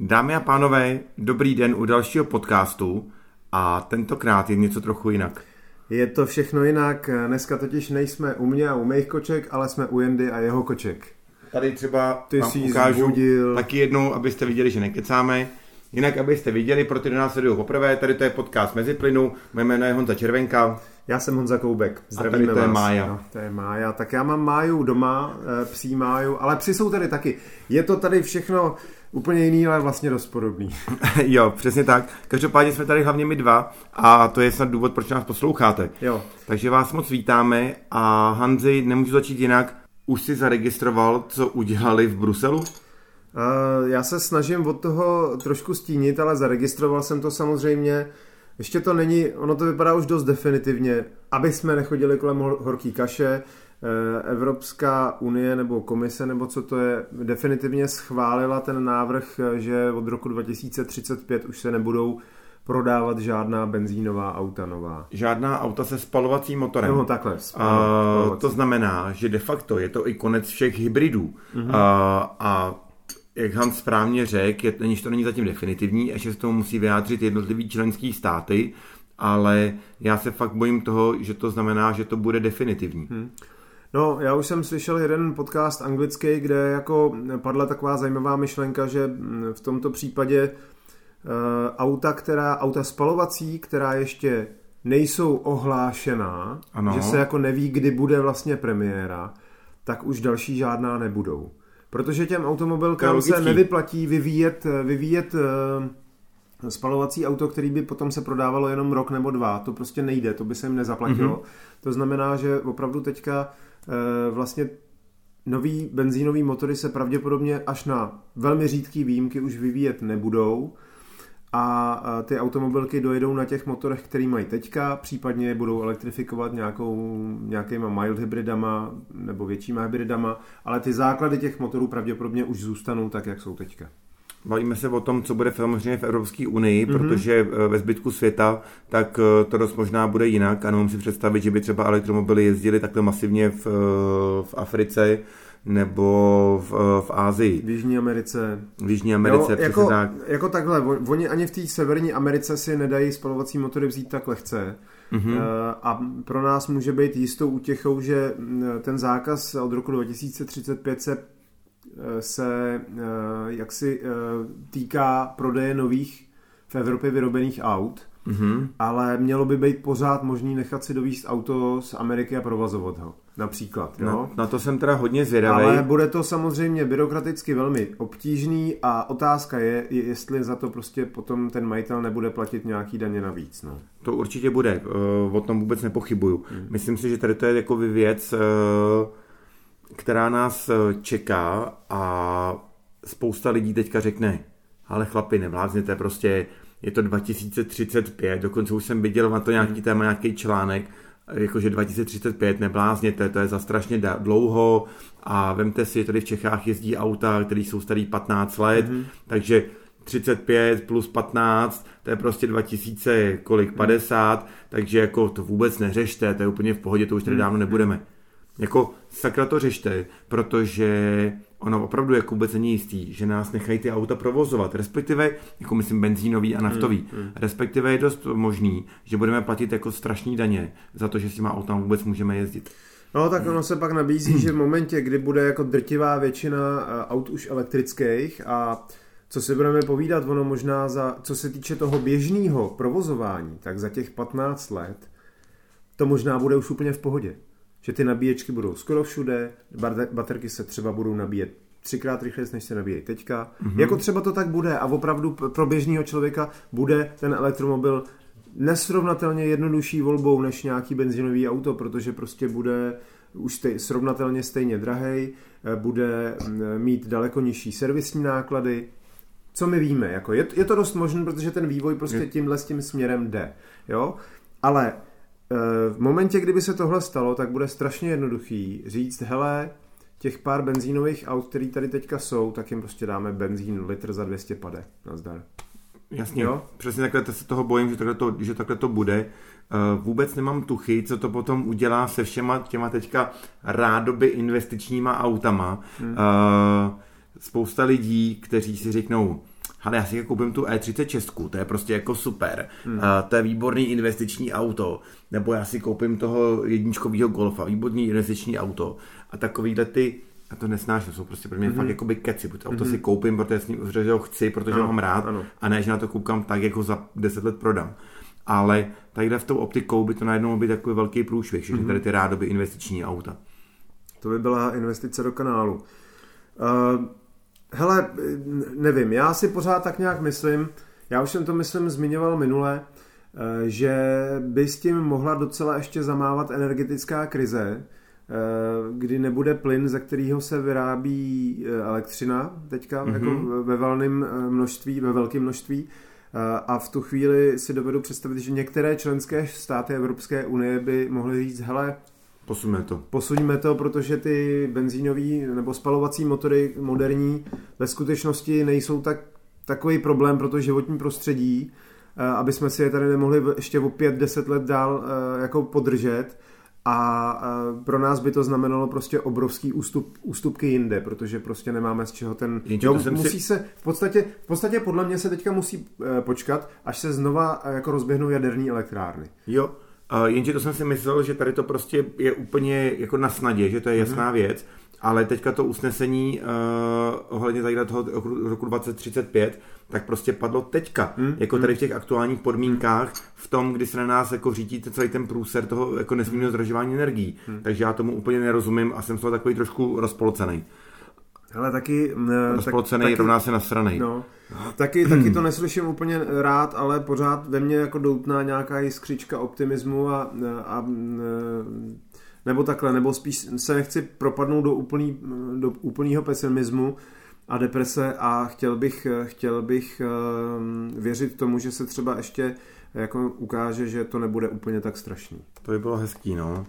Dámy a pánové, dobrý den u dalšího podcastu a tentokrát je něco trochu jinak. Je to všechno jinak, dneska totiž nejsme u mě a u mých koček, ale jsme u Jendy a jeho koček. Tady třeba Ty vám jsi ukážu zbudil. taky jednou, abyste viděli, že nekecáme. Jinak, abyste viděli, pro ty, kdo nás sledují poprvé, tady to je podcast Meziplynu, moje jméno je Honza Červenka. Já jsem Honza Koubek, zdravíme tady to je vás. Mája. No, to je Mája, tak já mám Máju doma, eh, psí Máju, ale psi jsou tady taky. Je to tady všechno úplně jiný, ale vlastně dost podobný. jo, přesně tak. Každopádně jsme tady hlavně my dva a to je snad důvod, proč nás posloucháte. Jo, Takže vás moc vítáme a Hanzi, nemůžu začít jinak, už si zaregistroval, co udělali v Bruselu? Eh, Já se snažím od toho trošku stínit, ale zaregistroval jsem to samozřejmě. Ještě to není, ono to vypadá už dost definitivně, aby jsme nechodili kolem hor- horký kaše. Eh, Evropská unie nebo komise, nebo co to je, definitivně schválila ten návrh, eh, že od roku 2035 už se nebudou prodávat žádná benzínová auta nová. Žádná auta se spalovacím motorem. No takhle. A spalovací. to znamená, že de facto je to i konec všech hybridů. Mhm. A, a jak Hans správně řekl, je, to není zatím definitivní, ještě se tomu musí vyjádřit jednotlivý členský státy, ale já se fakt bojím toho, že to znamená, že to bude definitivní. Mhm. No, já už jsem slyšel jeden podcast anglický, kde jako padla taková zajímavá myšlenka, že mm, v tomto případě eh, auta, která, auta spalovací, která ještě nejsou ohlášená, Ano. že se jako neví, kdy bude vlastně premiéra, tak už další žádná nebudou. Protože těm To automobilkám se nevyplatí vyvíjet, vyvíjet eh, spalovací auto, který by potom se prodávalo jenom rok nebo dva. To prostě nejde, to by se jim nezaplatilo. Mhm. Mm-hmm. To znamená, že opravdu teďka eh, vlastně nový benzínový motory se pravděpodobně až na velmi řídký výjimky už vyvíjet nebudou a ty automobilky dojedou na těch motorech, který mají teďka, případně budou elektrifikovat nějakou, nějakýma mild hybridama nebo většíma hybridama, ale ty základy těch motorů pravděpodobně už zůstanou tak, jak jsou teďka. Bavíme se o tom, co bude samozřejmě v Evropské unii, Mhm. mm-hmm. protože eh, ve zbytku světa tak eh, to dost možná bude jinak a nemůžu si představit, že by třeba elektromobily jezdily takhle masivně v, eh, v Africe nebo v, v Ázii, V Jižní Americe. v Jižní Americe, jo, jako, tak. jako takhle, on- oni ani v té severní Americe si nedají spalovací motory vzít tak lehce. Mhm. Mm-hmm. A pro nás může být jistou útěchou, že mm, ten zákaz od roku 2035 se, se eh, jaksi eh, týká prodeje nových v Evropě vyrobených aut, Mhm. ale mělo by být pořád možný nechat si dovízt auto z Ameriky a provazovat ho. Například. Jo? Na, na to jsem teda hodně zvědavý. Ale bude to samozřejmě byrokraticky velmi obtížný a otázka je, je, jestli za to prostě potom ten majitel nebude platit nějaký daně navíc. No. To určitě bude, eh, o tom vůbec nepochybuju. Hmm. Myslím si, že tady to je jako věc, eh, která nás eh, čeká a spousta lidí teďka řekne, ale chlapi, nevlázněte, prostě je to 2035, dokonce už jsem viděl na to nějaký téma, nějaký článek, jakože 2035, neblázněte, to je za strašně dlouho a vemte si, tady v Čechách jezdí auta, které jsou starý 15 let, mm-hmm. takže 35 plus 15, to je prostě 2000, kolik, 50, takže jako to vůbec neřešte, to je úplně v pohodě, to už tady dávno nebudeme. Jako sakra to řešte, protože ono opravdu jako vůbec není jistý, že nás nechají ty auta provozovat, respektive, jako myslím benzínový a naftový, mm, respektive je dost možný, že budeme platit jako strašní daně za to, že s těma autama vůbec můžeme jezdit. no tak ono se pak nabízí, že v momentě, kdy bude jako drtivá většina eh, aut už elektrických a co si budeme povídat, ono možná za, co se týče toho běžného provozování, tak za těch 15 let to možná bude už úplně v pohodě. Že ty nabíječky budou skoro všude, bate- baterky se třeba budou nabíjet třikrát rychleji, než se nabíjejí teďka. Mm-hmm. Jako třeba to tak bude a opravdu pro běžného člověka bude ten elektromobil nesrovnatelně jednodušší volbou než nějaký benzinový auto, protože prostě bude už stej, srovnatelně stejně drahej, eh, bude mít daleko nižší servisní náklady, co my víme. Jako je, je to dost možné, protože ten vývoj prostě tímhle s tím směrem jde. Jo? Ale v momentě, kdyby se tohle stalo, tak bude strašně jednoduchý říct, hele, těch pár benzínových aut, který tady teďka jsou, tak jim prostě dáme benzín litr za 200 pade. Nazdar. Jasně, Jo? přesně takhle to se toho bojím, že takhle to, že takhle to bude. Eh, Vůbec nemám tuchy, co to potom udělá se všema těma teďka rádoby investičníma autama. Hmm. Spousta lidí, kteří si řeknou, ale já si koupím tu E36, to je prostě jako super, hmm. a to je výborný investiční auto, nebo já si koupím toho jedničkového golfa, výborný investiční auto a takovýhle ty a to nesnáším, jsou prostě pro mě mm-hmm. fakt jakoby keci, protože auto mm-hmm. si koupím, protože, s ním, protože ho chci, protože ano, ho mám rád ano. a ne, že na to koukám tak, jako za 10 let prodám. Ale tadyhle v tou optikou by to najednou být takový velký průšvih, všechny mm-hmm. tady ty rádoby investiční auta. To by byla investice do kanálu. Uh, hele, nevím, já si pořád tak nějak myslím, já už jsem to myslím zmiňoval minule, uh, že by s tím mohla docela ještě zamávat energetická krize, uh, kdy nebude plyn, ze kterého se vyrábí elektřina teďka mm-hmm. jako ve velném množství, ve velkém množství. A v tu chvíli si dovedu představit, že některé členské státy Evropské unie by mohly říct, hele, Posuneme to. Posuníme to, protože ty benzínový nebo spalovací motory moderní ve skutečnosti nejsou tak takový problém pro to životní prostředí, eh, aby jsme si je tady nemohli ještě o 5-10 let dál eh, jako podržet a eh, pro nás by to znamenalo prostě obrovský ústup, ústupky jinde, protože prostě nemáme z čeho ten... Jo, musí si... se, v podstatě, v podstatě podle mě se teďka musí počkat, až se znova jako rozběhnou jaderní elektrárny. Jo, jenže to jsem si myslel, že tady to prostě je úplně jako na snadě, že to je jasná mm-hmm. věc, ale teďka to usnesení uh, ohledně tady toho roku 2035, tak prostě padlo teďka, mm, jako tady v těch aktuálních podmínkách, v tom, kdy se na nás jako řídíte celý ten průser toho jako nesmírného zdražování energií. Mm. Takže já tomu úplně nerozumím a jsem z toho takový trošku rozpolcený. Ale taky... Rozpolcený taky, rovná se nasranej. No, taky, taky to neslyším úplně rád, ale pořád ve mně jako doutná nějaká jiskřička optimismu a, a nebo takhle, nebo spíš se nechci propadnout do, úplný, do úplného pesimismu a deprese a chtěl bych, chtěl bych věřit tomu, že se třeba ještě jako ukáže, že to nebude úplně tak strašný. To by bylo hezký, no.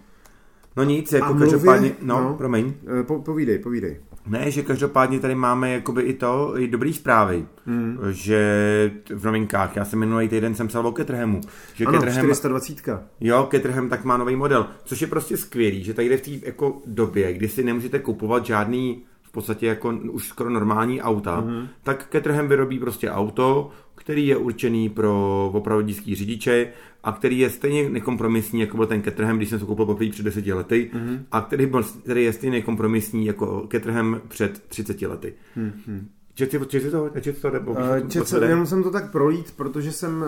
No nic, jako každopádně, no, no, promiň. Eh, po, povídej, povídej. Ne, že každopádně tady máme jakoby i to, i dobrý zprávy, mm. že v novinkách, já jsem minulý týden jsem psal o Ketrhemu. Že ano, Ketrhem, 420. Jo, Ketrhem tak má nový model, což je prostě skvělý, že tady v té jako době, kdy si nemusíte kupovat žádný v podstatě jako už skoro normální auta, mm-hmm. tak Ketrhem vyrobí prostě auto, který je určený pro opravdický řidiče a který je stejně nekompromisní, jako byl ten Caterham, když jsem to koupil poprvé před deseti lety, mm-hmm. a který, byl, který je stejně nekompromisní jako Caterham před 30 lety. Mm-hmm. Četl jsi to? Četl to? Nebo, uh, četl, jenom jsem to tak prolít, protože jsem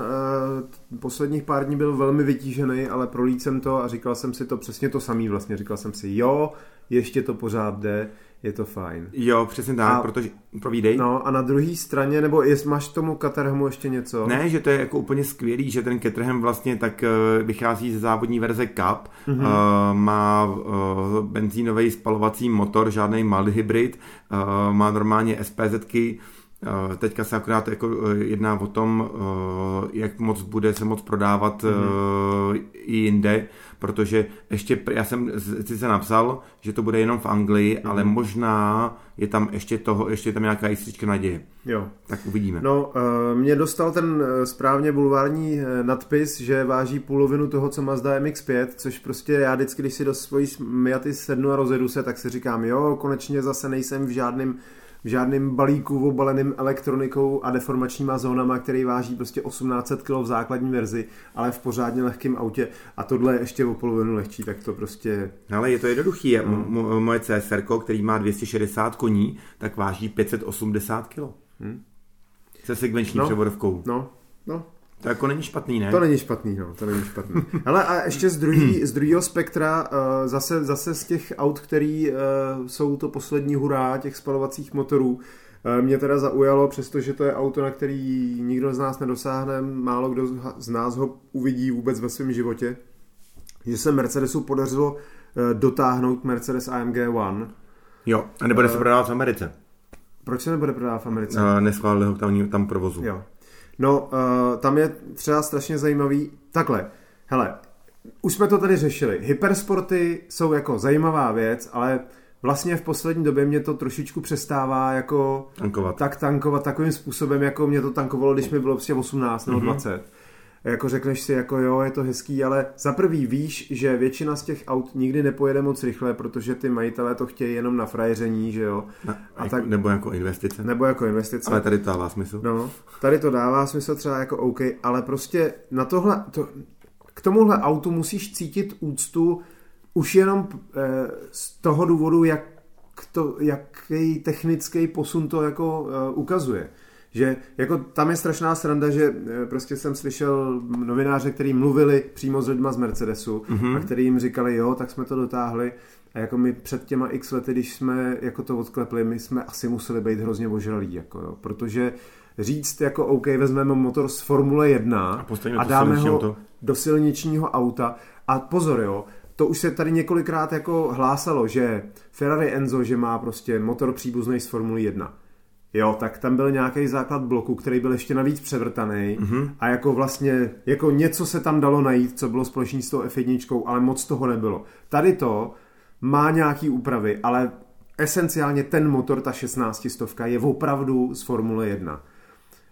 uh, posledních pár dní byl velmi vytížený, ale prolít jsem to a říkal jsem si to přesně to samý vlastně. Říkal jsem si, jo, ještě to pořád jde je to fajn. Jo, přesně tak, a, protože, povídej. No a na druhé straně, nebo jest, máš tomu Caterhamu ještě něco? Ne, že to je jako úplně skvělý, že ten Caterham vlastně tak uh, vychází ze závodní verze Cup, mm-hmm. uh, má uh, benzínový spalovací motor, žádný mild hybrid, uh, má normálně SPZky, teďka se akorát jako jedná o tom, jak moc bude se moc prodávat mm-hmm. i jinde, protože ještě, já jsem sice napsal, že to bude jenom v Anglii, mm. ale možná je tam ještě toho, ještě tam nějaká jistička naděje. Jo. Tak uvidíme. No, uh, mě dostal ten eh, správně bulvární eh, nadpis, že váží půlovinu toho, co Mazda MX-5, což prostě já vždycky, když si do svojí Miaty sednu a rozjedu se, tak si říkám, jo, konečně zase nejsem v žádném v žádném balíku obaleným elektronikou a deformačníma zónama, který váží prostě 1800 kg v základní verzi, ale v pořádně lehkém autě a tohle je ještě o polovinu lehčí, tak to prostě... Ale je to jednoduchý. Hmm. Moje CSR, který má 260 koní, tak váží 580 kg. Hmm. Se segmenční no, převodovkou. No, no, to jako není špatný, ne? To není špatný, no, to není špatný. Ale a ještě z, druhý, z druhého spektra, uh, zase, zase z těch aut, který uh, jsou to poslední hurá těch spalovacích motorů, uh, mě teda zaujalo, přestože to je auto, na který nikdo z nás nedosáhne, málo kdo z nás ho uvidí vůbec ve svém životě, že se Mercedesu podařilo dotáhnout Mercedes AMG One. Jo, a nebude se prodávat v Americe. Proč se nebude prodávat v Americe? Uh, neschválili ho tam, tam provozu. Jo. No, uh, tam je třeba strašně zajímavý, takhle, hele, už jsme to tady řešili, hypersporty jsou jako zajímavá věc, ale vlastně v poslední době mě to trošičku přestává jako tankovat. tak tankovat takovým způsobem, jako mě to tankovalo, když mi bylo prostě 18 nebo mm-hmm. 20. jako řekneš si, jako jo, je to hezký, ale za prvý víš, že většina z těch aut nikdy nepojede moc rychle, protože ty majitelé to chtějí jenom na frajeření, že jo. A, a tak, nebo jako investice. Nebo jako investice. Ale tady to dává smysl. No, tady to dává smysl třeba jako OK, ale prostě na tohle, to, k tomuhle autu musíš cítit úctu už jenom e, z toho důvodu, jak to, jaký technický posun to jako e, ukazuje. Že jako tam je strašná sranda, že e, prostě jsem slyšel novináře, který mluvili přímo s lidma z Mercedesu mm-hmm. a který jim říkali, jo, tak jsme to dotáhli. A jako my před těma x lety, když jsme jako to odklepli, my jsme asi museli být hrozně ožralí, jako jo, protože říct jako OK, vezmeme motor z Formule 1 a, a dáme ho auto. do silničního auta a pozor jo, to už se tady několikrát jako hlásalo, že Ferrari Enzo, že má prostě motor příbuzný z Formule 1. Jo, tak tam byl nějaký základ bloku, který byl ještě navíc převrtaný mm-hmm. a jako vlastně, jako něco se tam dalo najít, co bylo společný s tou F1, ale moc toho nebylo. Tady to má nějaký úpravy, ale esenciálně ten motor, ta 16 stovka, je opravdu z Formule 1.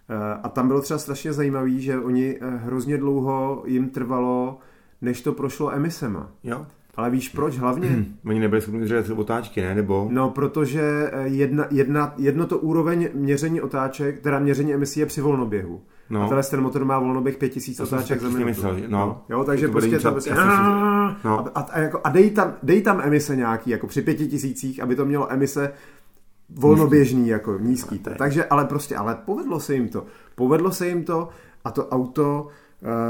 Eh, a tam bylo třeba strašně zajímavý, že oni eh, hrozně dlouho jim trvalo, než to prošlo emisema. Jo. Ale víš proč hlavně? Hmm. Oni nebyli schopni držet otáčky, ne? Nebo? No, protože eh, jedna, jedna, jedno to úroveň měření otáček, teda měření emisí je při volnoběhu. No. A ten motor má volnoběh 5000 otáček za minutu. no. no. Jo, takže to prostě to prostě... No. A, a, a, jako, a dej, tam, dej tam emise nějaký, jako při 5000, aby to mělo emise volnoběžný, jako nízký. Takže, ale prostě, ale povedlo se jim to. Povedlo se jim to a to auto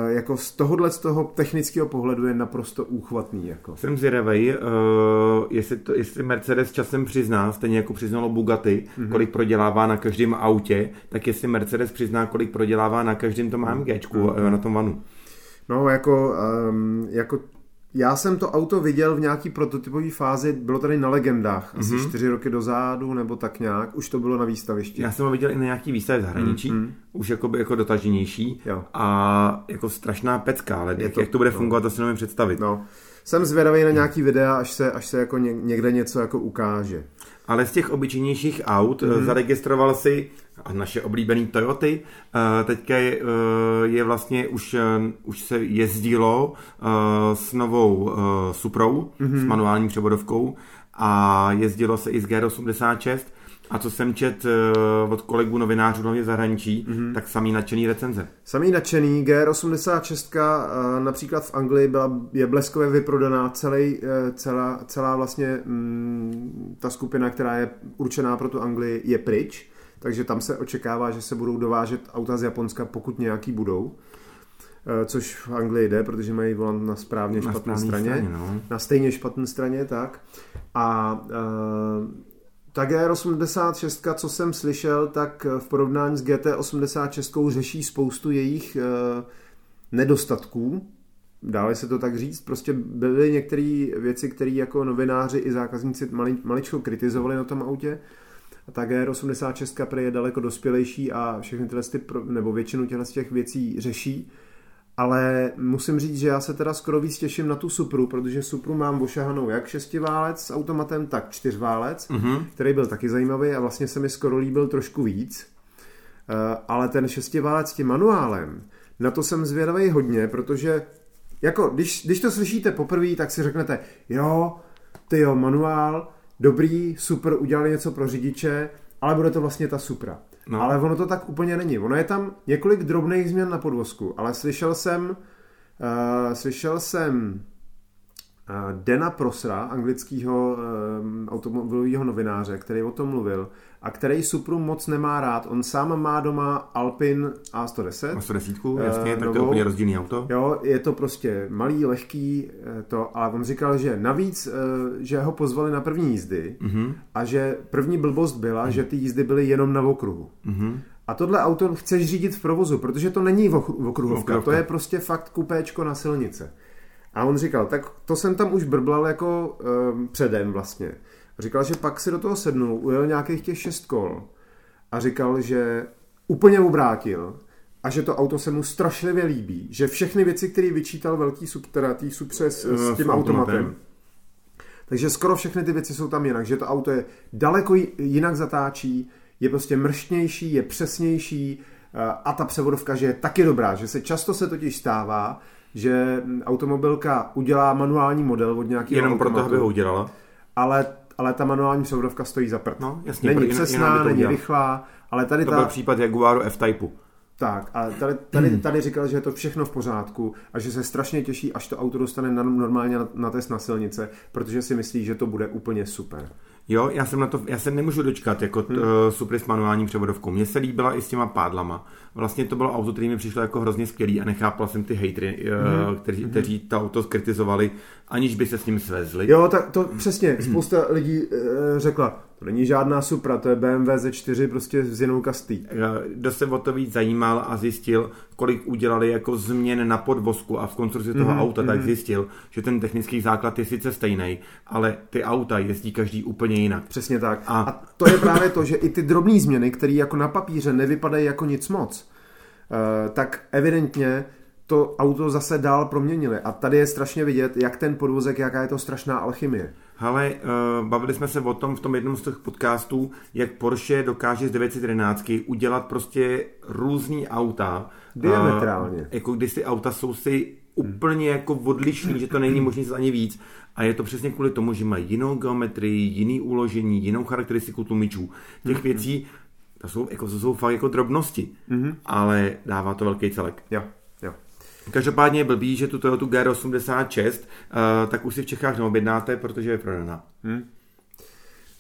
jako z tohohle z toho technického pohledu je naprosto úchvatný. Jako. Jsem zvědavý, uh, jestli, to, jestli Mercedes časem přizná, stejně jako přiznalo Bugatti, mm-hmm. kolik prodělává na každém autě, tak jestli Mercedes přizná, kolik prodělává na každém tom AMGčku, mm-hmm. na tom vanu. No, jako, um, jako já jsem to auto viděl v nějaký prototypové fázi, bylo tady na legendách, asi mm-hmm. čtyři roky dozadu, nebo tak nějak, už to bylo na výstavišti. Já jsem ho viděl i na nějaký výstavě v zahraničí, mm-hmm. už jakoby jako dotaženější jo. a jako strašná pecka, ale jak to, jak to bude no. fungovat, to si nevím představit. No. Jsem zvědavý na nějaký videa, až se, až se jako někde něco jako ukáže. Ale z těch obyčejnějších aut mm-hmm. zaregistroval si a naše oblíbený Toyoty. Eh, teďka je, eh, je vlastně už, už se jezdilo s novou Suprou, mm-hmm. s manuální převodovkou a jezdilo se i s GR86 a co jsem čet od kolegů novinářů nově zahraničí, mm-hmm. tak samý nadšený recenze. Samý nadšený, GR86 uh, například v Anglii byla, je bleskově vyprodaná celý, celá, celá vlastně um, ta skupina, která je určená pro tu Anglii, je pryč, takže tam se očekává, že se budou dovážet auta z Japonska, pokud nějaký budou což v Anglii jde, protože mají volant na správně na špatné straně, straně no. na stejně špatné straně, tak. A uh, ta GR86, co jsem slyšel, tak v porovnání s GT86 řeší spoustu jejich uh, nedostatků. Dále se to tak říct. Prostě byly některé věci, které jako novináři i zákazníci mali, maličko kritizovali na tom autě. Ta GR86 je daleko dospělejší a všechny tyhle, nebo většinu těchto těch věcí řeší ale musím říct, že já se teda skoro víc těším na tu Supru, protože Supru mám ošahanou jak šestiválec s automatem, tak čtyřválec, mm-hmm. který byl taky zajímavý a vlastně se mi skoro líbil trošku víc. Uh, ale ten šestiválec s tím manuálem, na to jsem zvědavý hodně, protože jako, když, když to slyšíte poprvé, tak si řeknete, jo, ty jo, manuál, dobrý, super, udělali něco pro řidiče, ale bude to vlastně ta Supra. No. Ale ono to tak úplně není. Ono je tam několik drobných změn na podvozku, ale slyšel jsem, uh, slyšel jsem Dena Prosra, anglického uh, automobilového novináře, který o tom mluvil a který Supru moc nemá rád. On sám má doma Alpin A110. A110, jasně, uh, tak to je úplně rozdílný auto. Jo, je to prostě malý, lehký, to, ale on říkal, že navíc, uh, že ho pozvali na první jízdy uh-huh. a že první blbost byla, uh-huh. že ty jízdy byly jenom na okruhu. Uh-huh. A tohle auto chceš řídit v provozu, protože to není okruhovka, okruhovka. to je prostě fakt kupéčko na silnice. A on říkal, tak to jsem tam už brblal jako um, předem vlastně. Říkal, že pak si do toho sednul, ujel nějakých těch šest kol. A říkal, že úplně obrátil a že to auto se mu strašlivě líbí, že všechny věci, které vyčítal velký sub, teda tý Supře s, s tím automatem, automatem, takže skoro všechny ty věci jsou tam jinak, že to auto je daleko jinak zatáčí, je prostě mrštnější, je přesnější, a ta převodovka, že je taky dobrá, že se často se totiž stává, že automobilka udělá manuální model od nějakého Jenom proto, aby ho udělala. Ale, ale ta manuální převodovka stojí za prd. No, jasně, není přesná, není rychlá, ale tady To ta... byl případ Jaguaru F-Typeu. Tak, a tady, tady, tady říkal, že je to všechno v pořádku a že se strašně těší, až to auto dostane na, normálně na, na test na silnice, protože si myslí, že to bude úplně super. Jo, já jsem na to, já se nemůžu dočkat jako hmm. uh, Supry s manuální převodovkou. Mně se líbila i s těma pádlama. Vlastně to bylo auto, který mi přišlo jako hrozně skvělý a nechápal jsem ty hejtry, uh, kteří, kteří to auto skritizovali, aniž by se s ním svezli. Jo, tak to přesně, spousta lidí e, řekla, to není žádná Supra, to je BMW Z4 prostě s jinou kastý. Eh, Kdo se o to víc zajímal a zjistil, kolik udělali jako změn na podvozku a v konstrukci toho Mhm, auta, tak zjistil, že ten technický základ je sice stejný, ale ty auta jezdí každý úplně jinak. Přesně tak. A- A, to je právě to, že i ty drobné změny, které jako na papíře nevypadají jako nic moc, eh, tak evidentně to auto zase dál proměnili. A tady je strašně vidět, jak ten podvozek, jaká je to strašná alchymie. Hele, uh, bavili jsme se o tom v tom jednom z těch podcastů, jak Porsche dokáže z 911 udělat prostě různý auta. Diametrálně. Uh, jako když ty auta jsou si úplně jako odlišný, že to není možné ani víc. A je to přesně kvůli tomu, že mají jinou geometrii, jiný uložení, jinou charakteristiku tlumičů. Těch věcí, to jsou, jako, to jsou fakt jako drobnosti, ale dává to velký celek. Jo, jo. Každopádně je blbý, že tu Toyota GR86 uh, tak už si v Čechách neobjednáte, protože je prodaná.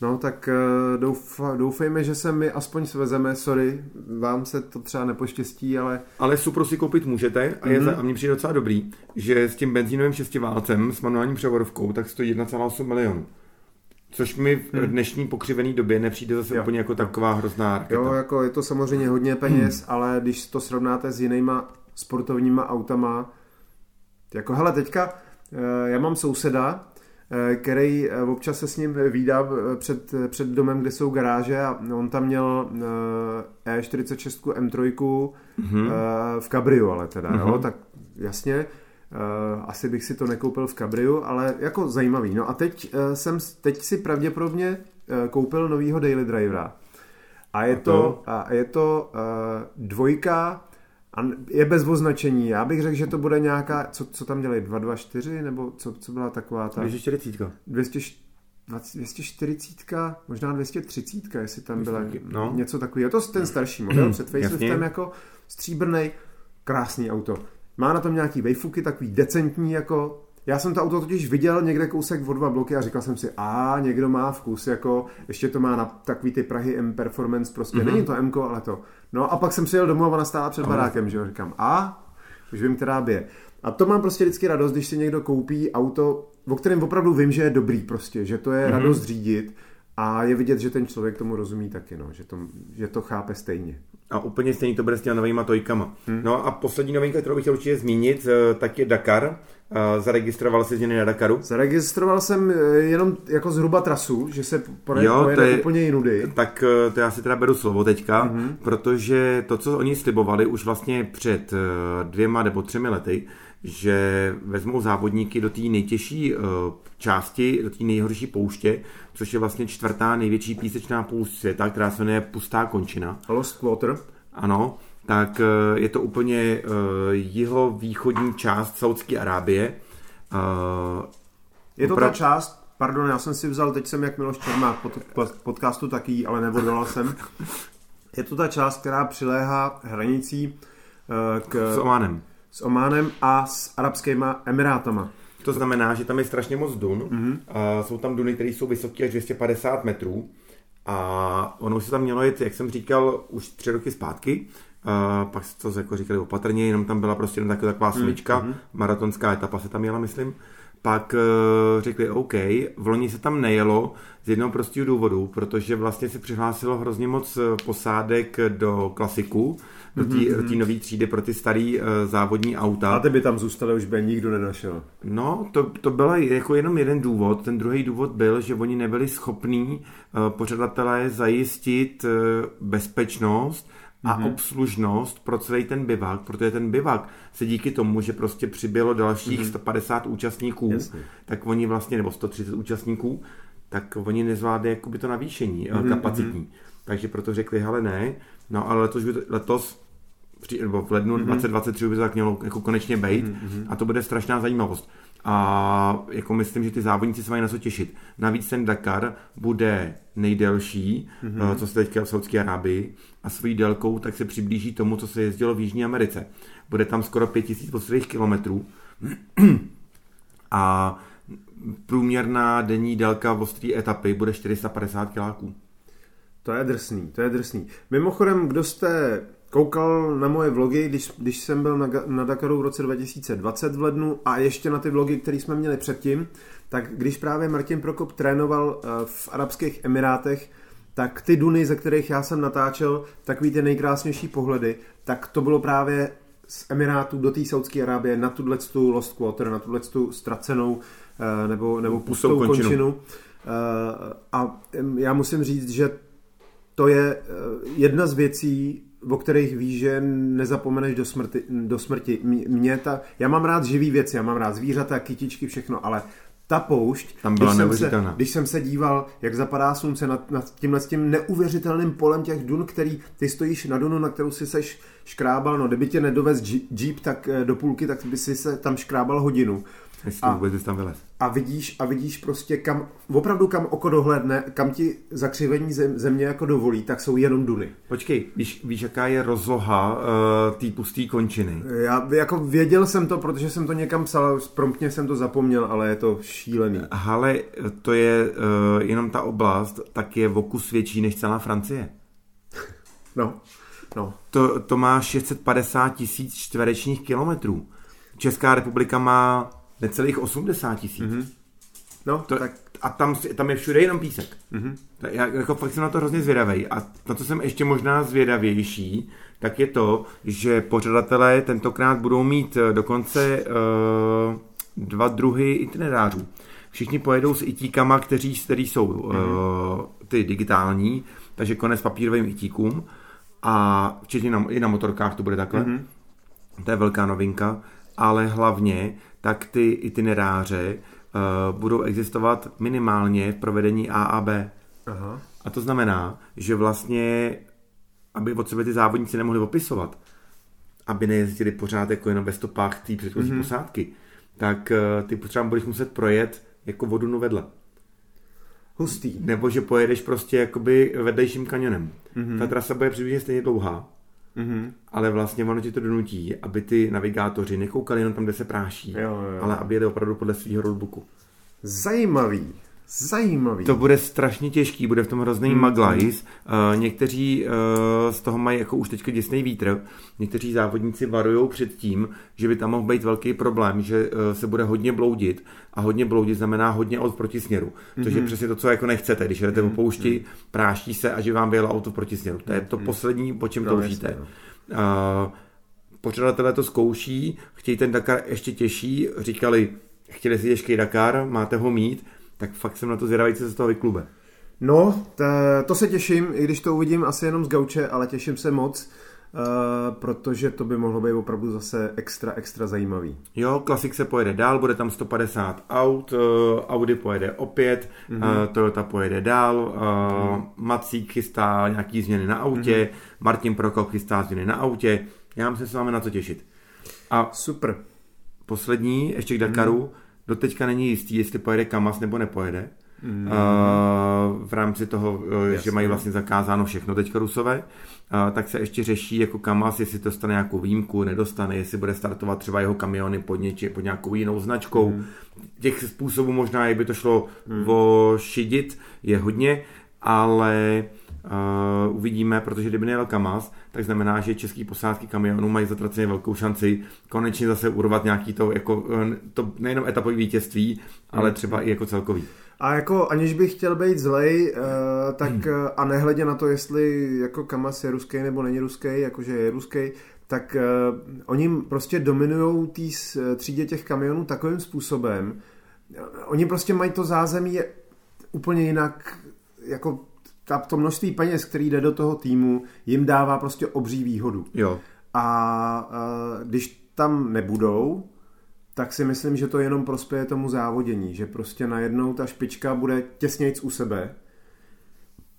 No tak eh, doufa, doufejme, že se my aspoň svezeme, sorry, vám se to třeba nepoštěstí, ale Ale Supru si koupit můžete a, je, za- a mně přijde docela dobrý, že s tím benzínovým šestiválcem s manuální převodovkou tak stojí 1,8 milionů. Což mi v dnešní pokřivené době nepřijde zase Jo. úplně jako taková hrozná raketa. jo, jako je to samozřejmě hodně peněz, ale když to srovnáte s jinýma sportovníma autama, jako hele, teďka eh, já mám souseda, eh, který eh, občas se s ním výdá před, před domem, kde jsou garáže a on tam měl eh, E46 M3 Mhm. eh, v kabriu, ale teda, jo, tak jasně, asi bych si to nekoupil v kabriu, ale jako zajímavý. No a teď eh, jsem, teď si pravděpodobně eh, koupil novýho Daily Drivera. A je A to, to? a je to dvojka a je bez označení. Já bych řekl, že to bude nějaká, co, co tam dělají, 224, nebo co, co byla taková ta 240. 200, 240, možná 230, jestli tam byla no. něco takového. Je to ten starší model před faceliftem jako stříbrný, krásný auto. Má na tom nějaký vejfuky, takový decentní jako já jsem to auto totiž viděl někde kousek od dva bloky a říkal jsem si, a někdo má vkus, jako ještě to má na takový ty Prahy M Performance, prostě mm-hmm. není to M, ale to. No a pak jsem přijel domů a ona stála před barákem, že jo, říkám, a už vím, která by je. A to mám prostě vždycky radost, když si někdo koupí auto, o kterém opravdu vím, že je dobrý prostě, že to je mm-hmm. radost řídit a je vidět, že ten člověk tomu rozumí taky, no, že, to, že to chápe stejně. A úplně stejný to bude s těma novýma tojkama. Hmm. No a poslední novinka, kterou bych chtěl určitě zmínit, eh, tak je Dakar. Eh, Zaregistroval se změny na Dakaru. Zaregistroval jsem eh, jenom jako zhruba trasu, že se pojede, Jo, to je- úplně jinudy. Tak to já si teda beru slovo teďka, mm-hmm. protože to, co oni slibovali už vlastně před dvěma nebo třemi lety, že vezmou závodníky do té nejtěžší eh, části, do té nejhorší pouště, což je vlastně čtvrtá největší písečná poušť světa, která se jmenuje Pustá končina. Lost Quarter. Ano, tak eh, je to úplně jeho východní část Saudské Arábie. Eh, Je to ta část, pardon, já jsem si vzal, teď jsem jak Miloš Čermák pod, pod, podcastu taky, ale neodolal jsem. Je to ta část, která přiléhá hranicí k, s Omanem. S Ománem a s arabskýma emirátama. To znamená, že tam je strašně moc dun. Mm-hmm. A jsou tam duny, které jsou vysoké až 250 metrů. A ono už se tam mělo jet, jak jsem říkal, už tři roky zpátky. A pak to jako říkali opatrně, jenom tam byla prostě jenom taková, taková smyčka. Mm-hmm. Maratonská etapa se tam jela, myslím. Pak uh, řekli OK, v loni se tam nejelo z jednoho prostého důvodu, protože vlastně se přihlásilo hrozně moc eh, posádek do klasiku, do té mm-hmm. nové třídy pro ty starý uh, závodní auta. A ty by tam zůstaly, už by nikdo nenašel. No, to, to byl jako jenom jeden důvod. Ten druhý důvod byl, že oni nebyli schopní uh, pořadatelé zajistit uh, bezpečnost a mm-hmm. obslužnost pro celý ten bivak, protože ten bivak se díky tomu, že prostě přibylo dalších mm-hmm. 150 účastníků, Jasně. tak oni vlastně, nebo 130 účastníků, tak oni nezvládli jakoby to navýšení mm-hmm. kapacitní. Takže proto řekli, hele ne, no ale letos, letos nebo v lednu mm-hmm. 2023 by to tak mělo jako konečně být mm-hmm. a to bude strašná zajímavost. A jako myslím, že ty závodníci se mají na co těšit. Navíc ten Dakar bude nejdelší, mm-hmm. co se teďka v Saudské Arábii a svojí délkou tak se přiblíží tomu, co se jezdilo v Jižní Americe. Bude tam skoro 5000 postřelých kilometrů a průměrná denní délka ostré etapy bude 450 kiláků. To je drsný, to je drsný. Mimochodem, kdo jste koukal na moje vlogy, když, když jsem byl na, na Dakaru v roce 2020 v lednu a ještě na ty vlogy, které jsme měli předtím, tak když právě Martin Prokop trénoval eh, v Arabských Emirátech, tak ty duny, ze kterých já jsem natáčel, takový ty nejkrásnější pohledy, tak to bylo právě z Emirátů do té Saudské Arábie na tuhle tu Lost Quarter, na tuhle tu ztracenou eh, nebo, nebo pustou, pustou končinu. končinu. Eh, a já musím říct, že to je jedna z věcí, o kterých víš, že nezapomeneš do smrti. Do smrti. Mě ta, já mám rád živý věci, já mám rád zvířata, kytičky, všechno, ale ta poušť, Tam byla když, jsem se, když jsem se díval, jak zapadá slunce nad, nad tímhle tím neuvěřitelným polem těch dun, který ty stojíš na dunu, na kterou si seš škrábal, no kdyby tě nedovez jeep tak eh, do půlky, tak by si se tam škrábal hodinu. A, vůbec tam vylez. A vidíš, a vidíš prostě kam, opravdu kam oko dohledne, kam ti zakřivení zem, země jako dovolí, tak jsou jenom duny. Počkej, víš, víš jaká je rozloha uh, té pusté končiny? Já jako věděl jsem to, protože jsem to někam psal, promptně jsem to zapomněl, ale je to šílený. Ale to je uh, jenom ta oblast, tak je v oku větší než celá Francie. No, no. To, to má 650 tisíc čtverečních kilometrů. Česká republika má necelých 80 tisíc. Mm-hmm. No, to, tak... A tam, tam je všude jenom písek. Mm-hmm. Já jako fakt jsem na to hrozně zvědavý. A na co jsem ještě možná zvědavější, tak je to, že pořadatelé tentokrát budou mít eh, dokonce uh, dva druhy itinerářů. Všichni pojedou s itíkama, kteří, kteří jsou mm-hmm. uh, ty digitální, takže konec papírovým itíkům a včetně na, i na motorkách to bude takhle. Mm-hmm. To je velká novinka, ale hlavně tak ty itineráře uh, budou existovat minimálně v provedení A a B. Aha. A to znamená, že vlastně, aby od sebe ty závodníci nemohli opisovat, aby nejezdili pořád jako jenom ve stopách té předchozí mm-hmm. posádky, tak uh, ty potřeba budeš muset projet jako vodu vedle. Hustý. Nebo že pojedeš prostě jakoby vedlejším kanionem. Mm-hmm. Ta trasa bude přibližně stejně dlouhá, Mm-hmm. Ale vlastně ono ti to donutí, aby ty navigátoři nekoukali jenom tam, kde se práší, jo, jo. ale aby jeli opravdu podle svého roadbooku. Zajímavý. Zajímavý. To bude strašně těžký, bude v tom hrozný mm. maglajs. Uh, někteří uh, z toho mají jako už teďka děsný vítr. Někteří závodníci varují před tím, že by tam mohl být velký problém, že uh, se bude hodně bloudit a hodně bloudit znamená hodně od protisměru. Mm-hmm. Což je mhm. přesně to, co jako nechcete, když jdete mm-hmm. po poušti, mhm. práští se a že vám vyjelo auto v protisměru. To je to mm-hmm. poslední, po čem no, toužíte. Uh, pořadatelé to zkouší, chtějí ten Dakar ještě těžší, říkali, chtěli si těžký Dakar, máte ho mít, tak fakt jsem na to zvědavý, co se z toho vyklube. No, to, to se těším, i když to uvidím asi jenom z gauče, ale těším se moc, uh, protože to by mohlo být opravdu zase extra, extra zajímavý. Jo, Klasik se pojede dál, bude tam 150 aut, uh, Audi pojede opět, mm-hmm. uh, Toyota pojede dál, uh, mm-hmm. Macík chystá nějaký změny na autě, mm-hmm. Martin Prokop chystá změny na autě, já myslím, že se máme na co těšit. A Super. Poslední, ještě k Dakaru, mm-hmm doteďka není jistý, jestli pojede Kamas nebo nepojede. Mm. Uh, v rámci toho, Jasně. že mají vlastně zakázáno všechno teďka Rusové, uh, tak se ještě řeší jako Kamas, jestli to stane nějakou výjimku, nedostane, jestli bude startovat třeba jeho kamiony pod, něči, pod nějakou jinou značkou. Mm. Těch způsobů možná, jak by to šlo mm. ošidit, je hodně, ale Uh, uvidíme, protože kdyby nejel Kamaz, tak znamená, že český posádky kamionů mají zatraceně velkou šanci konečně zase urvat nějaký to, jako, eh, to nejenom etapový vítězství, ale třeba i jako celkový. A jako aniž bych chtěl být zlej, uh, tak hmm. a nehledě na to, jestli jako Kamaz je ruský nebo není ruský, jakože je ruský, tak uh, oni prostě dominují té třídě těch kamionů takovým způsobem, oni prostě mají to zázemí úplně jinak, jako ta, to množství peněz, který jde do toho týmu, jim dává prostě obří výhodu. Jo. A, a když tam nebudou, tak si myslím, že to jenom prospěje tomu závodění, že prostě najednou ta špička bude těsnějc u sebe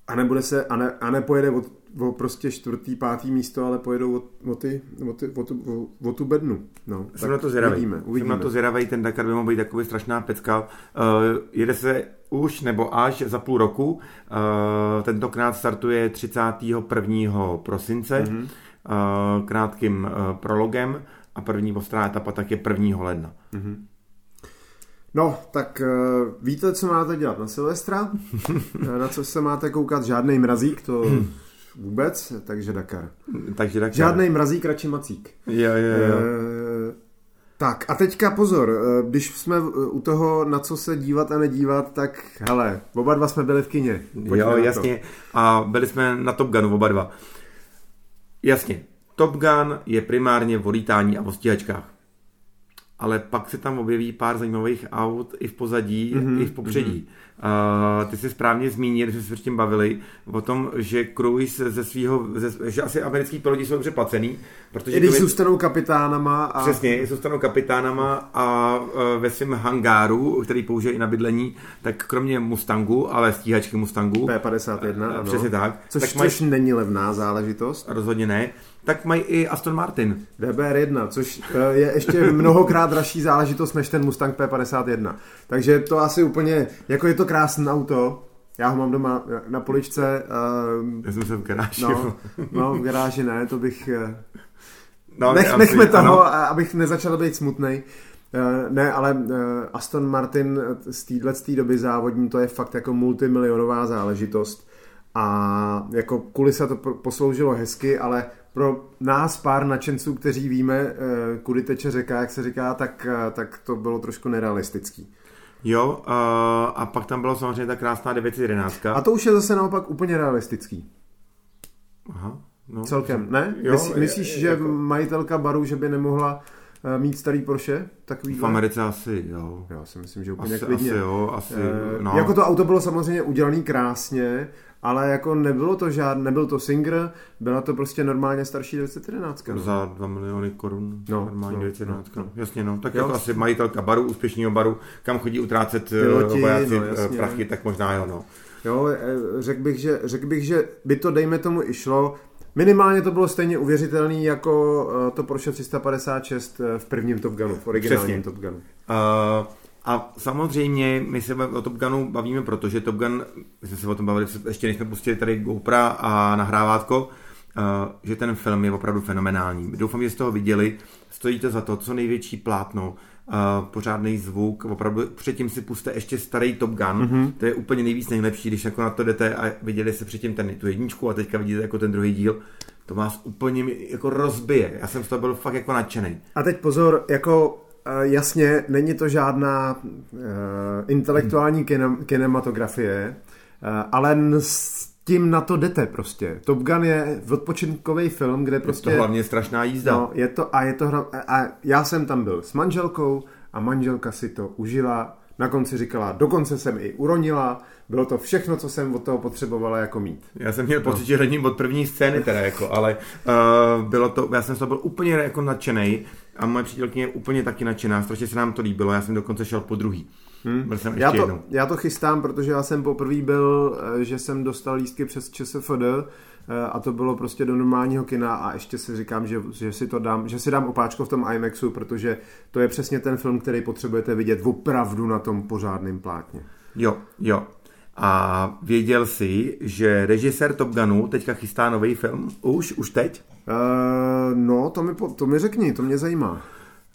A nebude se, a, ne, a nepojede o, o prostě čtvrtý, pátý místo, ale pojedou o, o, ty, o, ty, o, tu, o, o tu bednu. No, jsem na to zvědavý. Uvidíme, uvidíme. Jsem na to zvědavý, ten Dakar by mohl být takový strašná pecka. Uh, jede se už nebo až za půl roku. Uh, tentokrát startuje 31. prosince mm-hmm. uh, krátkým uh, prologem a první ostrá etapa tak je 1. ledna. Mm-hmm. No, tak uh, víte, co máte dělat na Silvestra? na co se máte koukat? Žádný mrazík, to vůbec, takže Dakar. Takže Dakar. Žádný mrazík, radši macík. Jo, jo, jo. Uh, tak a teďka pozor, když jsme u toho, na co se dívat a nedívat, tak hele, oba dva jsme byli v kině. Pojďme jo, jasně. To. A byli jsme na Top Gunu oba dva. Jasně, Top Gun je primárně o lítání a o stíhačkách ale pak se tam objeví pár zajímavých aut i v pozadí, mm-hmm, i v popředí. Mm-hmm. Uh, ty jsi správně zmínil, že jsme se s tím bavili, o tom, že Cruise ze svého, že asi americký piloti jsou dobře placený, protože... I když to zůstanou kapitánama a... Přesně, zůstanou kapitánama a uh, ve svém hangáru, který použije i na bydlení, tak kromě Mustangu, ale stíhačky Mustangu... P51, uh, ano. Přesně tak. Což, tak což není levná záležitost. Rozhodně ne tak mají i Aston Martin. DBR1, což eh, je ještě mnohokrát dražší záležitost než ten Mustang P51. Takže to asi úplně, jako je to krásné auto, já ho mám doma na poličce. Uh, Já jsem se v garáži. No, no, v garáži ne, to bych... Uh, no, nech, asi, nechme toho, ano. abych nezačal být smutnej. Uh, ne, ale uh, Aston Martin z téhle doby závodní, to je fakt jako multimilionová záležitost. A jako kulisa to posloužilo hezky, ale pro nás pár nadšenců, kteří víme, eh, kudy teče řeka, jak se říká, tak, eh, tak to bylo trošku nerealistický. Jo, a, a pak tam bylo samozřejmě ta krásná 911. A to už je zase naopak úplně realistický. Aha. No, Celkem, ne? Jo, Myslí, myslíš, je, že jako... majitelka baru, že by nemohla uh, mít starý Porsche? Takový v Americe asi, jo. Já si myslím, že úplně asi, klidně. Asi jo, asi, uh, no. Jako to auto bylo samozřejmě udělané krásně, ale jako nebylo to žádný, nebyl to Singer, byla to prostě normálně starší 911. No. Za 2 miliony korun, no, normální no, 911. No, no. Jasně, no, tak jo. jako asi majitelka baru, úspěšného baru, kam chodí utrácet eh, Piloti, vojáci no, eh, prachy, tak možná jo, no. Jo, eh, řekl bych, že, řek bych, že by to, dejme tomu, i šlo. Minimálně to bylo stejně uvěřitelný jako to Porsche 356 v prvním Top Gunu, v originálním Přesně. Top Gunu. Uh, a samozřejmě my se o Top Gunu bavíme, protože Top Gun, my jsme se o tom bavili, ještě než jsme pustili tady GoPro a nahrávátko, uh, že ten film je opravdu fenomenální. Doufám, že jste toho viděli, stojí to za to, co největší plátno, uh, pořádný zvuk, opravdu předtím si puste ještě starý Top Gun, mm-hmm. to je úplně nejvíc nejlepší, když jako na to jdete a viděli se předtím ten, tu jedničku a teďka vidíte jako ten druhý díl, to vás úplně jako rozbije. Já jsem z toho byl fakt jako nadšený. A teď pozor, jako jasně, není to žádná uh, intelektuální kinem, kinematografie, uh, ale s tím na to jdete prostě. Top Gun je odpočinkový film, kde prostě... Je to hlavně strašná jízda. No, je to, a, je to, a já jsem tam byl s manželkou a manželka si to užila, na konci říkala, dokonce jsem i uronila, bylo to všechno, co jsem od toho potřebovala jako mít. Já jsem měl pocit, no. že hledím od první scény teda jako, ale uh, bylo to, já jsem z toho byl úplně jako nadšený a moje přítelkyně je úplně taky nadšená, strašně se nám to líbilo, já jsem dokonce šel po druhý. Hmm. Byl jsem já, to, jednou. já to chystám, protože já jsem poprvé byl, eh, že jsem dostal lístky přes ČSFD eh, a to bylo prostě do normálního kina a ještě si říkám, že, že si to dám, že si dám opáčko v tom IMAXu, protože to je přesně ten film, který potřebujete vidět opravdu na tom pořádném plátně. Jo, jo. A věděl jsi, že režisér Top Gunu teďka chystá nový film? Už? Už teď? Uh, no, to mi, to mi řekni, to mě zajímá.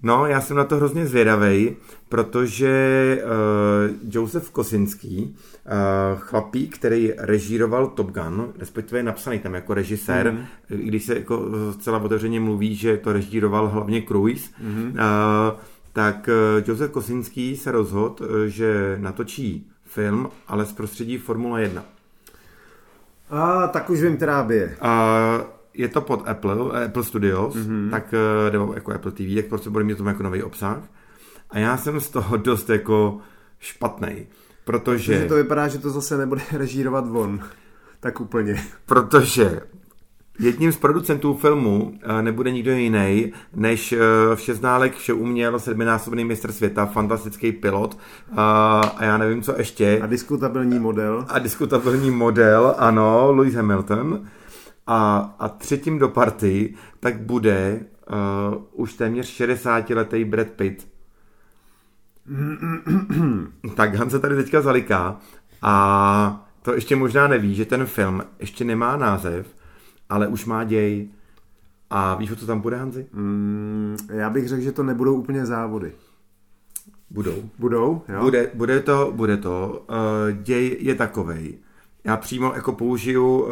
No, já jsem na to hrozně zvědavý, protože uh, Josef Kosinský, uh, chlapík, který režíroval Top Gun, respektive je napsaný tam jako režisér, mm-hmm. i když se jako zcela otevřeně mluví, že to režíroval hlavně Cruise, mm-hmm. uh, tak uh, Josef Kosinský se rozhodl, že natočí film, ale z prostředí Formule 1. A tak už vím, která by je. A je to pod Apple, Apple Studios, mm-hmm. tak, eh, nebo jako Apple TV, tak prostě bude mít tomu jako nový obsah. A já jsem z toho dost jako špatný, protože... Protože to vypadá, že to zase nebude režírovat von. Tak úplně. Protože Jedním z producentů filmu eh, nebude nikdo jiný, než eh, všeználek vše uměl sedminásobný mistr světa, fantastický pilot a, a já nevím, co ještě. A diskutabilní model. A diskutabilní model, ano, Lewis Hamilton. A, a třetím do party tak bude uh, už téměř 60-letý Brad Pitt. tak Han se tady teďka zaliká a to ještě možná neví, že ten film ještě nemá název, ale už má děj. A víš, o co tam bude, Hanzi? Mm, já bych řekl, že to nebudou úplně závody. Budou. Budou, jo? Bude, bude to, bude to. Uh, děj je takovej. Já přímo jako použiju, uh,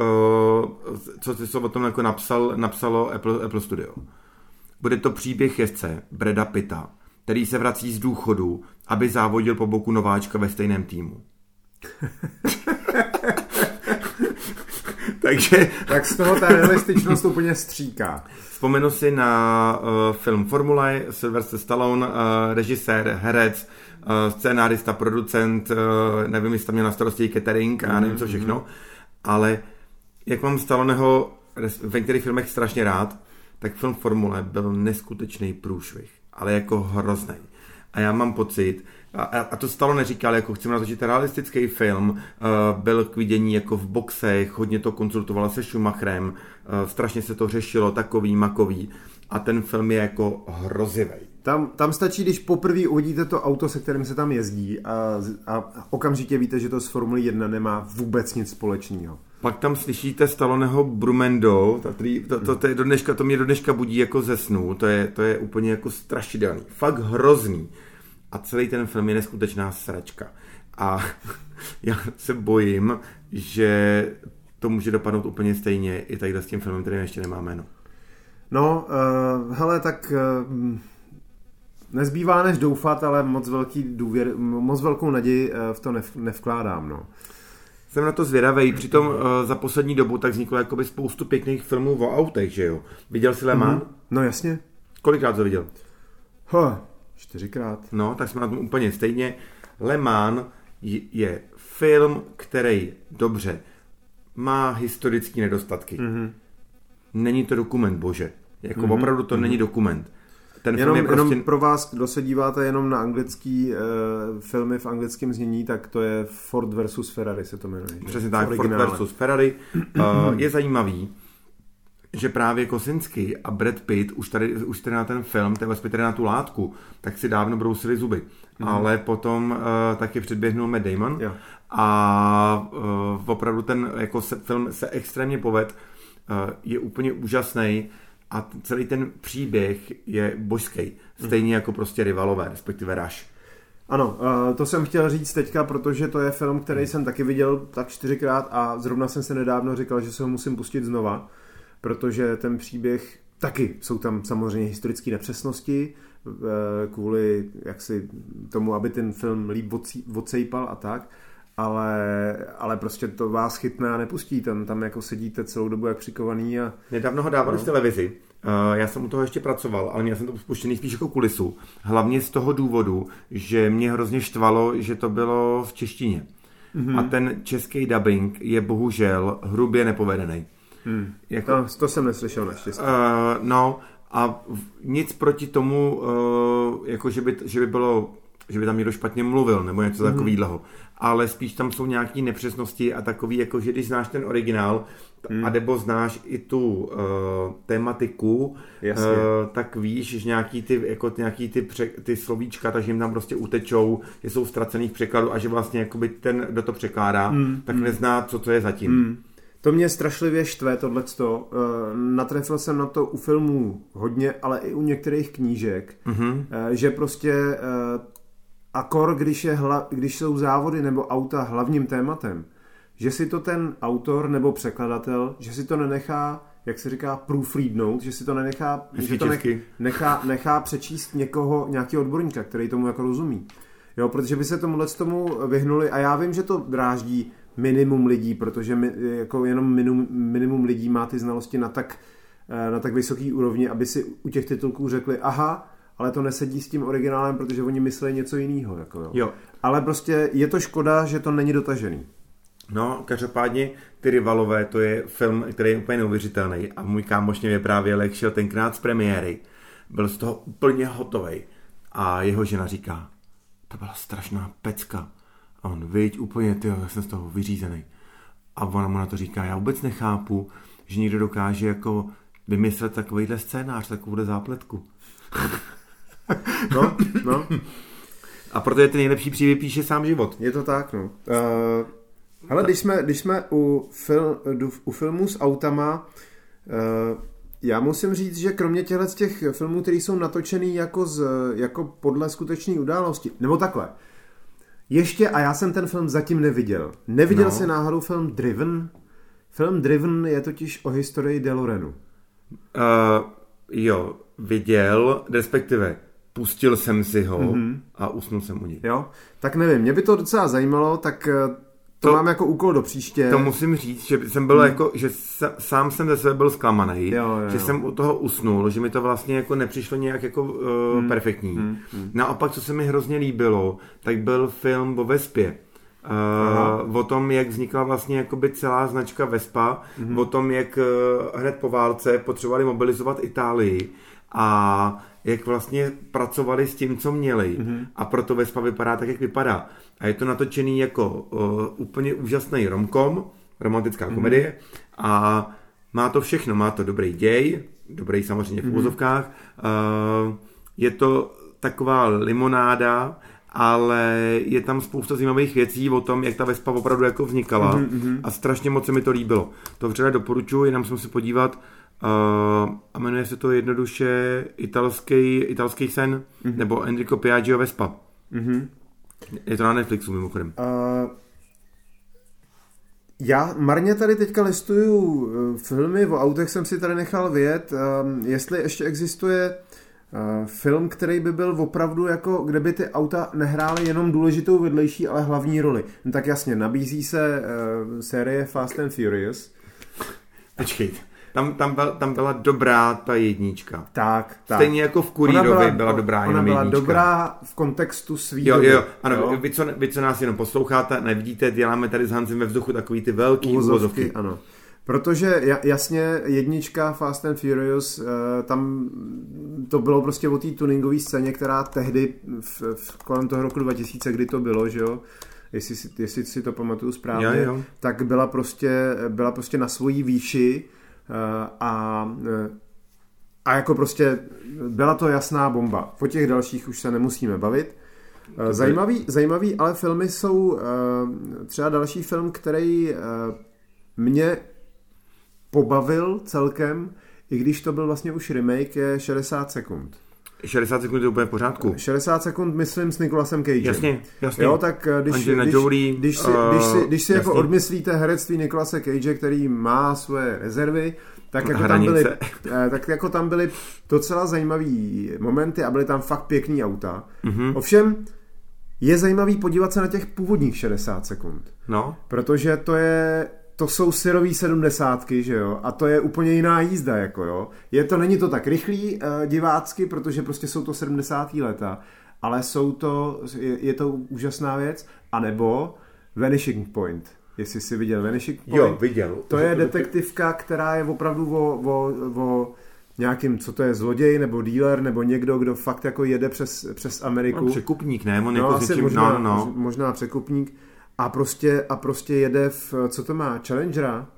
co ty o tom jako napsal, napsalo Apple, Apple Studio. Bude to příběh jezdce Breda Pitta, který se vrací z důchodu, aby závodil po boku nováčka ve stejném týmu. Takže... Tak z toho ta realističnost úplně stříká. Vzpomenu si na uh, film Formule, Sylvester Stallone, uh, režisér, herec, uh, scénárista, producent, uh, nevím, jestli tam měl na starosti catering a nevím co všechno, mm-hmm. ale jak mám Stalloneho ve některých filmech strašně rád, tak film Formule byl neskutečný průšvih, ale jako hrozný. A já mám pocit, a, a to stalo neříkal, jako chceme natočit realistický film, uh, byl k vidění jako v boxech, hodně to konzultovala se Schumacherem, uh, strašně se to řešilo, takový, makový a ten film je jako hrozivý. Tam, tam stačí, když poprvé uvidíte to auto, se kterým se tam jezdí a, a okamžitě víte, že to z Formule 1 nemá vůbec nic společného. Pak tam slyšíte Staloneho Brumendo, to, to, to, to, je do dneška, to mě do dneška budí jako ze snů, to je, to je úplně jako strašidelný, fakt hrozný a celý ten film je neskutečná sračka. A já se bojím, že to může dopadnout úplně stejně i tady s tím filmem, který ještě nemá jméno. No, uh, hele, tak uh, nezbývá než doufat, ale moc velký důvěr, moc velkou naději uh, v to nev, nevkládám, no. Jsem na to zvědavý. Přitom uh, za poslední dobu tak vzniklo jakoby spoustu pěkných filmů o autech, že jo? Viděl jsi Le Mans? Mm-hmm. No jasně. Kolikrát to viděl? Huh, Čtyřikrát. No, tak jsme na tom úplně stejně. Le Mans je film, který dobře má historické nedostatky. Mm-hmm. Není to dokument, bože. Jako mm-hmm. opravdu to mm-hmm. není dokument. Ten jenom, film je prostě... jenom pro vás, kdo se díváte jenom na anglický uh, filmy v anglickém znění, tak to je Ford versus Ferrari se to jmenuje. Přesně tak, Ford versus Ferrari. Uh, je zajímavý, že právě Kosinsky a Brad Pitt už tady, už tady na ten film, ten vlastně tady na tu látku, tak si dávno brousili zuby. Mm. Ale potom uh, taky předběhnul Matt Damon jo. a uh, opravdu ten jako se, film se extrémně poved, uh, je úplně úžasný a celý ten příběh je božský. Stejně mm. jako prostě rivalové, respektive Rush. Ano, to jsem chtěl říct teďka, protože to je film, který jsem taky viděl tak čtyřikrát a zrovna jsem se nedávno říkal, že se ho musím pustit znova protože ten příběh taky jsou tam samozřejmě historické nepřesnosti eh, kvůli jaksi tomu, aby ten film líp odsejpal a tak, ale, ale prostě to vás chytne a nepustí. Tam, tam jako sedíte celou dobu jak přikovaný. A, Nedávno ho dávali no. v televizi. Uh, já jsem u toho ještě pracoval, ale měl jsem to spuštěný spíš jako kulisu. Hlavně z toho důvodu, že mě hrozně štvalo, že to bylo v češtině. Mm-hmm. A ten český dubbing je bohužel hrubě nepovedený. Hmm. Jako, to, to jsem neslyšel naštěstí. Uh, no a nic proti tomu, uh, jako že by, že by bylo že by tam někdo špatně mluvil nebo něco mm-hmm. takového. Ale spíš tam jsou nějaké nepřesnosti a takový, jako že když znáš ten originál mm. a nebo znáš i tu uh, tematiku, uh, tak víš, že nějaký ty, jako nějaký ty, pře, ty slovíčka, takže jim tam prostě utečou, že jsou ztracený v překladu a že vlastně jakoby ten, kdo to překládá, mm. tak mm. nezná, co to je zatím. Mm. To mě strašlivě štve, tohleto. Uh, natrefil jsem na to u filmů hodně, ale i u některých knížek, mm-hmm. že prostě uh, akor, když, je hla, když jsou závody nebo auta hlavním tématem, že si to ten autor nebo překladatel, že si to nenechá, jak se říká, proofreadnout, že si to nenechá, že to nech, nechá, nechá přečíst někoho, nějakého odborníka, který tomu jako rozumí. Jo, protože by se tomuhle tomu vyhnuli a já vím, že to dráždí minimum lidí, protože mi, jako jenom minimum, minimum lidí má ty znalosti na tak, eh, na tak vysoký úrovni, aby si u těch titulků řekli, aha, ale to nesedí s tím originálem, protože oni myslí něco jiného. Jako jo. jo. Ale prostě je to škoda, že to není dotažený. No, každopádně ty rivalové, to je film, který je úplně neuvěřitelný a můj kámoš mě vyprávěl, jak šel tenkrát z premiéry. Byl z toho úplně hotový. A jeho žena říká, to byla strašná pecka. A on, viď, úplně, ty, já jsem z toho vyřízený. A ona mu na to říká, já vůbec nechápu, že někdo dokáže jako vymyslet takovýhle scénář, takovouhle zápletku. No, no. A proto je ten nejlepší příběh píše sám život. Je to tak, no. Uh, hele, když jsme, když jsme u, fil, u filmů s autama, uh, já musím říct, že kromě těchto z těch filmů, které jsou natočený jako, z, jako podle skutečné události, nebo takhle, ještě, a já jsem ten film zatím neviděl. Neviděl No. jsi náhodou film Driven? Film Driven je totiž o historii Delorenu. Uh, jo, viděl, respektive pustil jsem si ho mm-hmm. a usnul jsem u něj. Jo? Tak nevím, mě by to docela zajímalo, tak eh, to, To- mám jako úkol do příště. To musím říct, že jsem byl jako, že sám jsem ze sebe byl zklamaný, Hmm. Jo, jo, že jo. jsem u toho usnul, že mi to vlastně jako nepřišlo nějak jako uh, Hmm. perfektní. Naopak, co se mi hrozně líbilo, tak byl film o Vespě. Aha. Uh, o tom, jak vznikla vlastně jakoby celá značka Vespa, Mhm. o tom, jak uh, hned po válce potřebovali mobilizovat Itálii a jak vlastně pracovali s tím, co měli. Mhm. A proto Vespa vypadá tak, jak vypadá. A je to natočený jako uh, úplně úžasný romkom, romantická Mhm. komedie a má to všechno. Má to dobrý děj, dobrý samozřejmě v Mhm. úzovkách. Uh, je to taková limonáda, ale je tam spousta zajímavých věcí o tom, jak ta Vespa opravdu jako vznikala Mhm, a strašně moc se mi to líbilo. To vřele doporučuji, jenom jsem si podívat a jmenuje se to jednoduše italský, italský sen Mhm. nebo Enrico Piaggio Vespa. Je to na Netflixu mimochodem. Uh, já marně tady teďka listuju eh, filmy, o autech jsem si tady nechal vyjet, um, jestli ještě existuje uh, film, který by byl opravdu jako, kde by ty auta nehrály jenom důležitou vedlejší, ale hlavní roli. No, tak jasně, nabízí se uh, série Fast and Furious. Počkej, tam, tam, byl, tam byla dobrá ta jednička. Tak, tak. Stejně jako v Kurírovi byla, byla dobrá Ona jenom byla jednička. dobrá v kontextu svý Jo, doby. jo, jo, ano, Vy, co, vy, co nás jenom posloucháte, nevidíte, děláme tady s Hansem ve vzduchu takový ty velký Uvozovky, ano. Protože ja- jasně jednička Fast and Furious, eh, tam to bylo prostě o té tuningové scéně, která tehdy v, v, kolem toho roku 2000, kdy to bylo, že jo, jestli si, jestli si to pamatuju správně, Jo, jo. tak byla prostě, byla prostě na svojí výši a eh, a jako prostě byla to jasná bomba. Po těch dalších už se nemusíme bavit. Eh, Zajímavý, zajímavý ale filmy jsou eh, třeba další film, který eh, mě pobavil celkem, i když to byl vlastně už remake, je 60 sekund. 60 sekund je úplně v pořádku. 60 sekund, myslím, s Nicolasem Cagem. Jasně, jasně. Jo, tak eh, když, Angelina když, Jolie, když si, eh, když si, když si jako odmyslíte herectví Nicolase Cage, který má svoje rezervy, tak jako, tam byly, eh, tak jako tam byly docela zajímavý momenty a byly tam fakt pěkný auta. Mhm. Mm-hmm. Ovšem, je zajímavý podívat se na těch původních 60 sekund. No, Protože to je to jsou syrový sedmdesátky, že jo, a to je úplně jiná jízda, jako jo. Je to, není to tak rychlý uh, divácky, protože prostě jsou to 70. leta, ale jsou to, je, je to úžasná věc, anebo Vanishing Point, jestli jsi viděl Vanishing Point. jo, viděl. To je detektivka, která je opravdu o, o, o nějakým, co to je, zloděj nebo dealer, nebo někdo, kdo fakt jako jede přes, přes Ameriku. No, překupník, ne? On No, jako asi možná, no, no, no. možná překupník. A prostě, a prostě jede v, co to má, Challengera?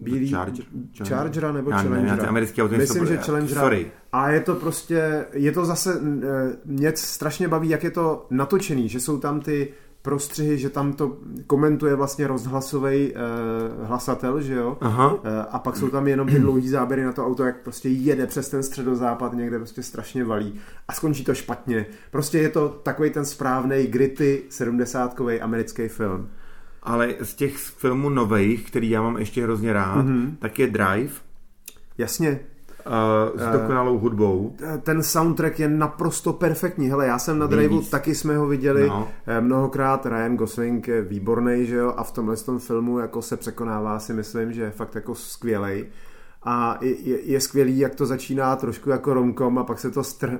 Bílý, Charger? Chargera nebo Já Challengera? ty americký auto Myslím, že Challengera. Sorry. A je to prostě, je to zase, eh, mě strašně baví, jak je to natočený, že jsou tam ty prostřihy, že tam to komentuje vlastně rozhlasový eh, hlasatel, že jo? Aha. Eh, a pak jsou tam jenom ty dlouhý záběry na to auto, jak prostě jede přes ten středozápad, někde prostě strašně valí a skončí to špatně. Prostě je to takový ten správný gritty 70 americký film. Ale z těch filmů nových, který já mám ještě hrozně rád, Mhm. mm-hmm. tak je Drive Jasně, uh, s dokonalou hudbou. Eh, ten soundtrack je naprosto perfektní. Hele, já jsem na Driveu, taky jsme ho viděli No. no. mnohokrát. Ryan Gosling je výborný, že jo, a v tomhle tom filmu jako se překonává si myslím, že je fakt jako skvělej. a je, je skvělý, jak to začíná trošku jako romkom a pak se to str,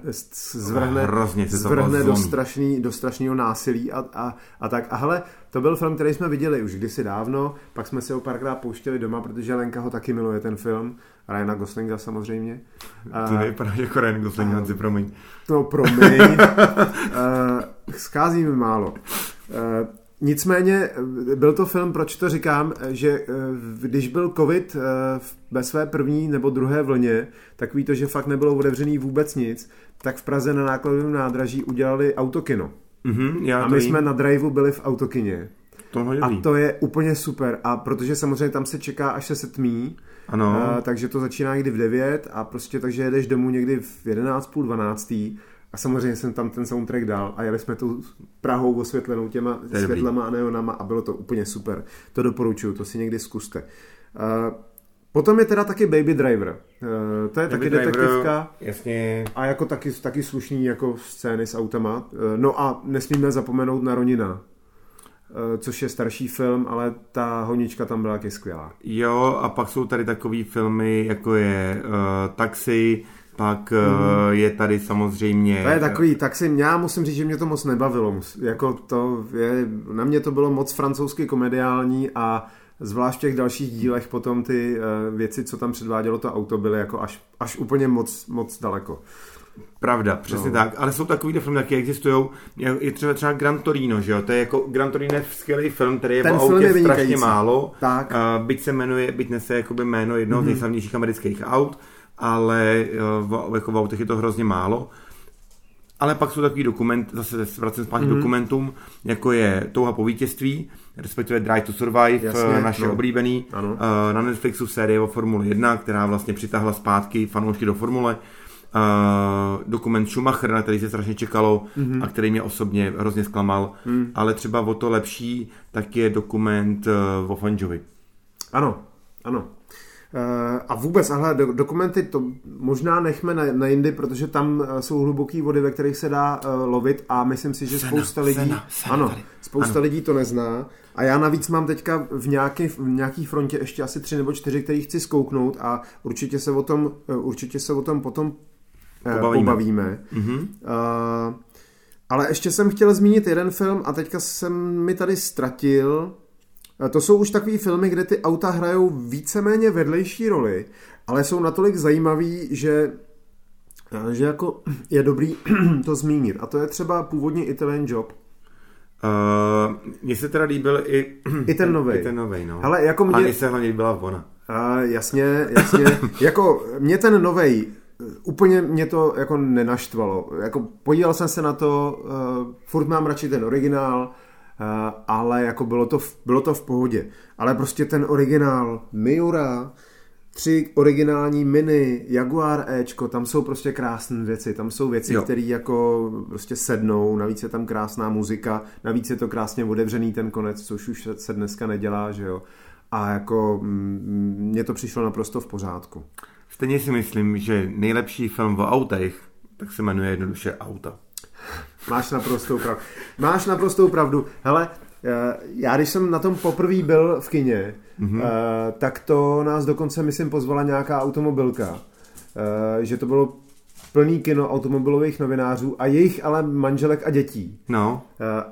zvrhne, Hrozně se to zvrhne do, strašný, do strašného násilí a, a, a tak. A hele, to byl film, který jsme viděli už kdysi dávno, pak jsme se ho párkrát pouštěli doma, protože Lenka ho taky miluje ten film. Ryana Goslinga samozřejmě. To nevypadá jako Ryan Gosling, Hanzi, promiň. No, promiň. uh, schází mi málo. Uh, Nicméně byl to film, proč to říkám, že eh, když byl covid eh, ve své první nebo druhé vlně, takový to, že fakt nebylo otevřený vůbec nic, tak v Praze na nákladovém nádraží udělali autokino. Mm-hmm, já a to my vím. jsme na driveu byli v autokině. To A to je úplně super. A protože samozřejmě tam se čeká, až se setmí, ano. a, takže to začíná někdy v 9 a prostě takže jedeš domů někdy v 11, půl 12. A samozřejmě jsem tam ten soundtrack dal a jeli jsme tu Prahou osvětlenou těma světlama a neonama a bylo to úplně super. To doporučuju, to si někdy zkuste. Uh, potom je teda taky Baby Driver. Uh, to je Baby taky Driver, detektivka. Jasně. A jako taky, taky slušný jako scény s autama. Uh, no a nesmíme zapomenout na Ronina. Uh, což je starší film, ale ta honička tam byla taky skvělá. Jo, a pak jsou tady takový filmy, jako je uh, Taxi, pak uh, je tady samozřejmě... To je takový, tak si já musím říct, že mě to moc nebavilo. Jako to je, na mě to bylo moc francouzsky komediální a zvlášť v těch dalších dílech potom ty uh, věci, co tam předvádělo to auto, byly jako až, až úplně moc, moc daleko. Pravda, přesně no. tak. Ale jsou takový filmy, taky existují. Je, třeba třeba Gran Torino, že jo? To je jako Gran Torino je skvělý film, který je Ten v autě je strašně málo. Tak. Uh, byť se jmenuje, byť nese jakoby jméno jednoho mm-hmm. z nejslavnějších amerických aut, ale uh, v, jako v autech je to hrozně málo. Ale pak jsou takový dokument, zase se vracím zpátky mm-hmm. dokumentům, jako je Touha po vítězství, respektive Drive to Survive, Jasně, Jasně, naše no. oblíbený. Ano. Uh, na Netflixu série o Formule 1, která vlastně přitáhla zpátky fanoušky do Formule. Uh, dokument Schumacher, na který se strašně čekalo mm-hmm. a který mě osobně hrozně zklamal, mm. ale třeba o to lepší, tak je dokument uh, o Fanjovi. Ano, ano. Uh, a vůbec, ale do, dokumenty to možná nechme na, na jindy, protože tam uh, jsou hluboké vody, ve kterých se dá uh, lovit a myslím si, že Sena, spousta lidí, Sena, Sena ano, tady. spousta Ano. lidí to nezná. A já navíc mám teďka v nějaký, v nějaký frontě ještě asi tři nebo čtyři, který chci zkouknout a určitě se o tom, určitě se o tom potom Pobavíme. pobavíme. Mm-hmm. Uh, ale ještě jsem chtěl zmínit jeden film a teďka jsem mi tady ztratil. Eh, To jsou už takový filmy, kde ty auta hrajou víceméně vedlejší roli, ale jsou natolik zajímavý, že, eh, že jako je dobrý to zmínit. A to je třeba původně Italian Job. Uh, mně se teda líbil i, I ten novej. I ten novej, no. Hele, jako A mě- mně se hlavně líbila ona. A jasně, jasně. jako mě ten novej eh, úplně mě to jako nenaštvalo. Jako podíval jsem se na to, uh, furt mám radši ten originál, uh, ale jako bylo to, v, bylo to v pohodě. Ale prostě ten originál Miura, tři originální mini, Jaguar Ečko, tam jsou prostě krásné věci, tam jsou věci, které jako prostě sednou, navíc je tam krásná muzika, navíc je to krásně otevřený ten konec, což už se dneska nedělá, že jo. A jako mm, mně to přišlo naprosto v pořádku. Stejně si myslím, že nejlepší film o autech, tak se jmenuje jednoduše Auta. Máš naprostou pravdu. Máš naprostou pravdu. Hele, eh, já když jsem na tom poprvé byl v kině, mm-hmm. tak to nás dokonce, myslím, pozvala nějaká automobilka. Eh, Že to bylo plný kino automobilových novinářů a jejich ale manželek a dětí. No,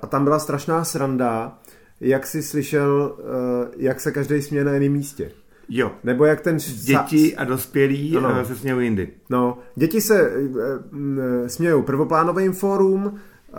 A tam byla strašná sranda, jak si slyšel, jak se každý směje na jiném místě. Jo. Nebo jak ten... Děti a dospělí Ano. ano. se smějou jindy. No, děti se e, e, smějou prvoplánovým fórům, e,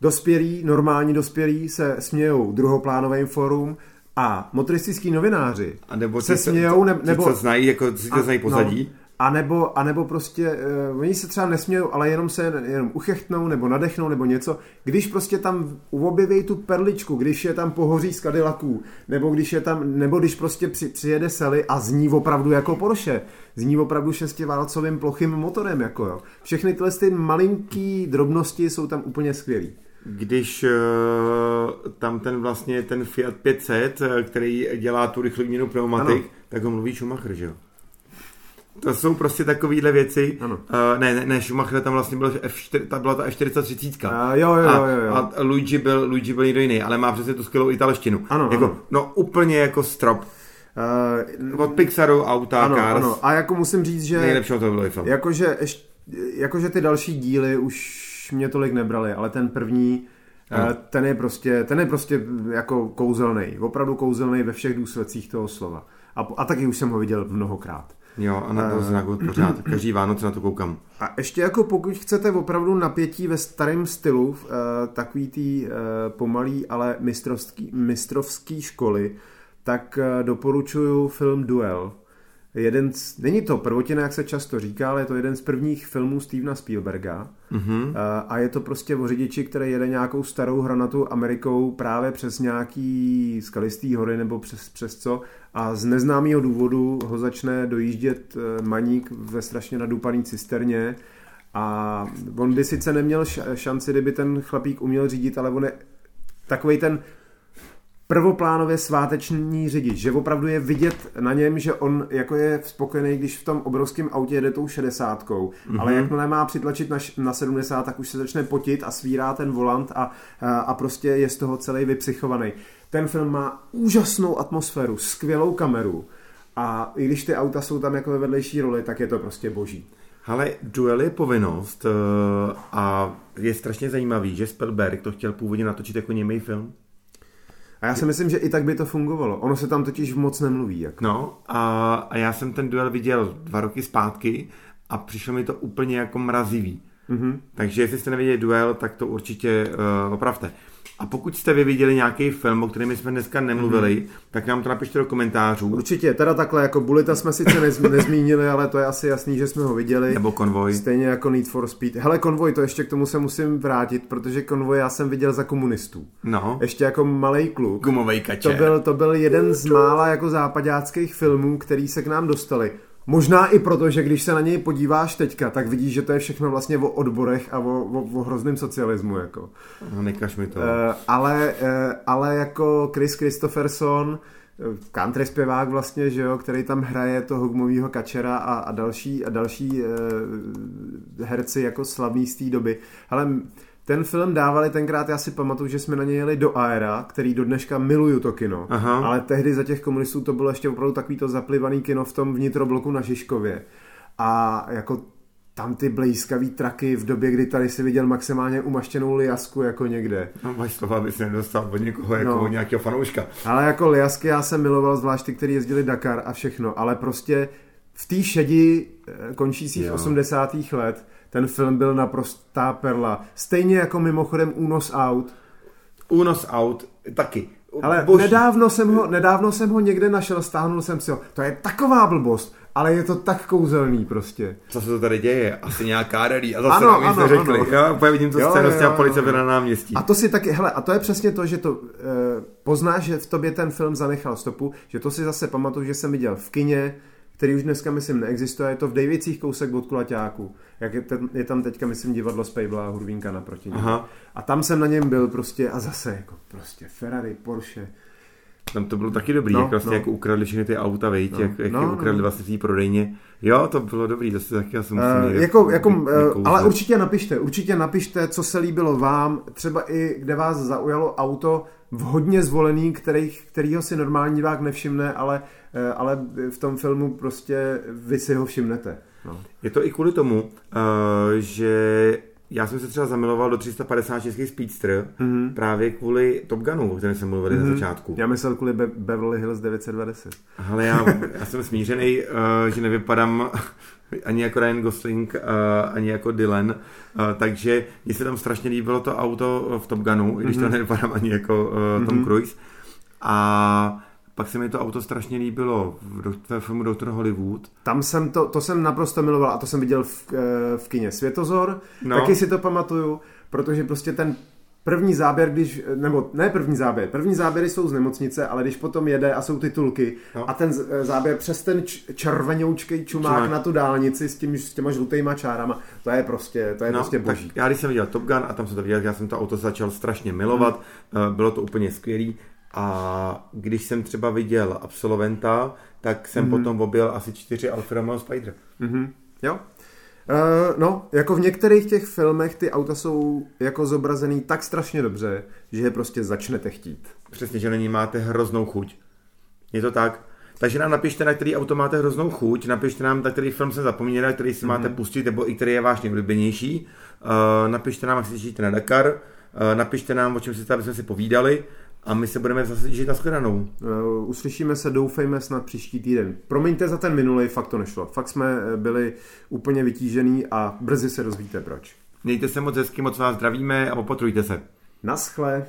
dospělí, normální dospělí se smějou druhoplánovým fórům a motoristický novináři A nebo se co- smějou, ne, ti, nebo... co znají, jako to znají pozadí. No, a nebo, a nebo prostě, uh, oni se třeba nesmějou, ale jenom se jenom uchechtnou, nebo nadechnou, nebo něco. Když prostě tam objeví tu perličku, když je tam pohoří z Cadillaců, nebo když je tam, nebo když prostě při, přijede Sally a zní opravdu jako Porsche, zní opravdu šestiválcovým plochým motorem, jako jo. Všechny tyhle ty malinký drobnosti jsou tam úplně skvělý. Když uh, tam ten vlastně ten Fiat 500, eh, který dělá tu rychlou výměnu pneumatik, Ano. tak ho mluví Schumacher, že jo? To jsou prostě takovéhle věci. Ano. Uh, ne, ne, ne, Schumacher tam vlastně byl F4, ta byla ta F430. A jo, jo, a, jo, jo. a Luigi byl, Luigi byl někdo jiný, ale má přesně tu skvělou italštinu. Ano, jako, ano. No úplně jako strop. Uh, Od Pixaru, auta, ano, Cars. Ano. A jako musím říct, že... Nejlepšího to bylo i film. Jakože, jakože ty další díly už mě tolik nebrali, ale ten první, ano. ten je prostě, ten je prostě jako kouzelný. Opravdu kouzelný ve všech důsledcích toho slova. A, a taky už jsem ho viděl mnohokrát. Jo, a na to uh, pořád. Každý Vánoce na to koukám. A ještě jako pokud chcete opravdu napětí ve starém stylu, uh, takový tý uh, pomalý, ale mistrovský, mistrovský školy, tak uh, doporučuju film Duel. Jeden z, není to prvotina, jak se často říká, ale je to jeden z prvních filmů Stevena Spielberga. Mm-hmm. A je to prostě o řidiči, který jede nějakou starou hranatu Amerikou právě přes nějaký skalistý hory nebo přes, přes co a z neznámého důvodu ho začne dojíždět eh, maník ve strašně nadupaný cisterně a on by sice neměl šanci, kdyby ten chlapík uměl řídit, ale on je takový ten prvoplánově sváteční řidič, že opravdu je vidět na něm, že on jako je spokojený, když v tom obrovském autě jede tou šedesátkou, mm-hmm. ale jakmile má přitlačit na, na 70, tak už se začne potit a svírá ten volant a, a, a prostě je z toho celý vypsychovaný. Ten film má úžasnou atmosféru, skvělou kameru a i když ty auta jsou tam jako ve vedlejší roli, tak je to prostě boží. Ale duel je povinnost eh, a je strašně zajímavý, že Spielberg to chtěl původně natočit jako němý film. A já si myslím, že i tak by to fungovalo. Ono se tam totiž moc nemluví. Jako. No a, a já jsem ten duel viděl dva roky zpátky a přišlo mi to úplně jako mrazivý. Mm-hmm. Takže jestli jste neviděli duel, tak to určitě uh, opravte. A pokud jste vy viděli nějaký film, o kterém jsme dneska nemluvili, mm-hmm. tak nám to napište do komentářů. Určitě, teda takhle, jako Bulita jsme sice nez, nezmínili, ale to je asi jasný, že jsme ho viděli. Nebo Konvoj. Stejně jako Need for Speed. Hele, Konvoj, to ještě k tomu se musím vrátit, protože Konvoj já jsem viděl za komunistů. No. Ještě jako malý kluk. Gumovej kačer. To byl, to byl jeden z mála jako západáckých filmů, který se k nám dostali. Možná i proto, že když se na něj podíváš teďka, tak vidíš, že to je všechno vlastně o odborech a o, o, o hrozném socialismu. Jako. No, nekaž mi to. Uh, ale, uh, ale jako Chris Christopherson, eh, country zpěvák vlastně, že jo, který tam hraje toho gumového kačera a, a další, a další uh, herci jako slavný z té doby. Ale ten film dávali tenkrát, já si pamatuju, že jsme na něj jeli do Aera, který do dneška miluju to kino, Aha. ale tehdy za těch komunistů to bylo ještě opravdu takový to zaplivaný kino v tom vnitrobloku na Žižkově. A jako tam ty blízkavý traky v době, kdy tady si viděl maximálně umaštěnou liasku jako někde. No máš slova, aby se nedostal od někoho jako no. od nějakého fanouška. Ale jako liasky já jsem miloval, zvlášť ty, který jezdili Dakar a všechno, ale prostě v té šedi eh, končících jo. 80. let ten film byl naprostá perla. Stejně jako mimochodem Únos Out. Únos Out, taky. Ale nedávno jsem, ho, nedávno jsem ho někde našel, stáhnul jsem si ho. To je taková blbost, ale je to tak kouzelný prostě. Co se to tady děje? Asi nějaká rally. A zase ano, nám ano, řekli. Ano. Já úplně vidím to scénu s policie na náměstí. A to si taky, hele, a to je přesně to, že to e, poznáš, že v tobě ten film zanechal stopu, že to si zase pamatuju, že jsem viděl v kině, který už dneska, myslím, neexistuje. Je to v Dejvicích kousek od Kulaťáku. Jak je, ten, je tam teďka, myslím, divadlo Spejbla a Hurvínka naproti němu. Aha. A tam jsem na něm byl prostě a zase jako prostě Ferrari, Porsche. Tam to bylo taky dobrý, no, jak vlastně no. jako ukradli všechny ty auta, vejť, no, jak, jak no, je ukradli no. vlastně v prodejně. Jo, to bylo dobrý, si taky já jsem uh, jako, jako, uh, Ale určitě napište, určitě napište, co se líbilo vám, třeba i kde vás zaujalo auto v hodně zvolený, který, kterýho si normální divák nevšimne, ale, uh, ale v tom filmu prostě vy si ho všimnete. No. Je to i kvůli tomu, uh, že já jsem se třeba zamiloval do 350 českých Speedster mm-hmm. právě kvůli Top Gunu, o kterém jsem mluvil mm-hmm. na mhm. začátku. Já myslel kvůli Be- Beverly Hills 920. Ale já, já jsem smířený, uh, že nevypadám ani jako Ryan Gosling, uh, ani jako Dylan, uh, takže mně se tam strašně líbilo to auto v Top Gunu, i když mm-hmm. to mhm. nevypadám ani jako uh, Tom mm-hmm. Cruise. A pak se mi to auto strašně líbilo v, v filmu Doktor Hollywood. Tam jsem to, to jsem naprosto miloval a to jsem viděl v, eh, v kině Světozor. No. Taky si to pamatuju, protože prostě ten první záběr, když, nebo ne první záběr, první záběry jsou z nemocnice, ale když potom jede a jsou titulky no. a ten eh, záběr přes ten červenoučkej čumák Čumák. na tu dálnici s, tím, s těma žlutýma čárama, to je prostě, to je no, prostě boží. já když jsem viděl Top Gun a tam jsem to viděl, já jsem to auto začal strašně milovat, hmm. bylo to úplně skvělý a když jsem třeba viděl absolventa, tak jsem mm-hmm. potom objel asi čtyři Alfa Romeo Spider. Mm-hmm. Jo. Uh, no, jako v některých těch filmech ty auta jsou jako zobrazený tak strašně dobře, že je prostě začnete chtít. Přesně, že na ní máte hroznou chuť. Je to tak. Takže nám napište, na který auto máte hroznou chuť, napište nám, na který film se zapomněli, který si mm-hmm. máte pustit, nebo i který je váš nejoblíbenější. Uh, napište nám, jak si na Dakar, uh, napište nám, o čem si aby jsme si povídali a my se budeme zase těšit na shledanou. Uh, uslyšíme se, doufejme snad příští týden. Promiňte za ten minulý, fakt to nešlo. Fakt jsme byli úplně vytížený a brzy se dozvíte proč. Mějte se moc hezky, moc vás zdravíme a opatrujte se. Naschle.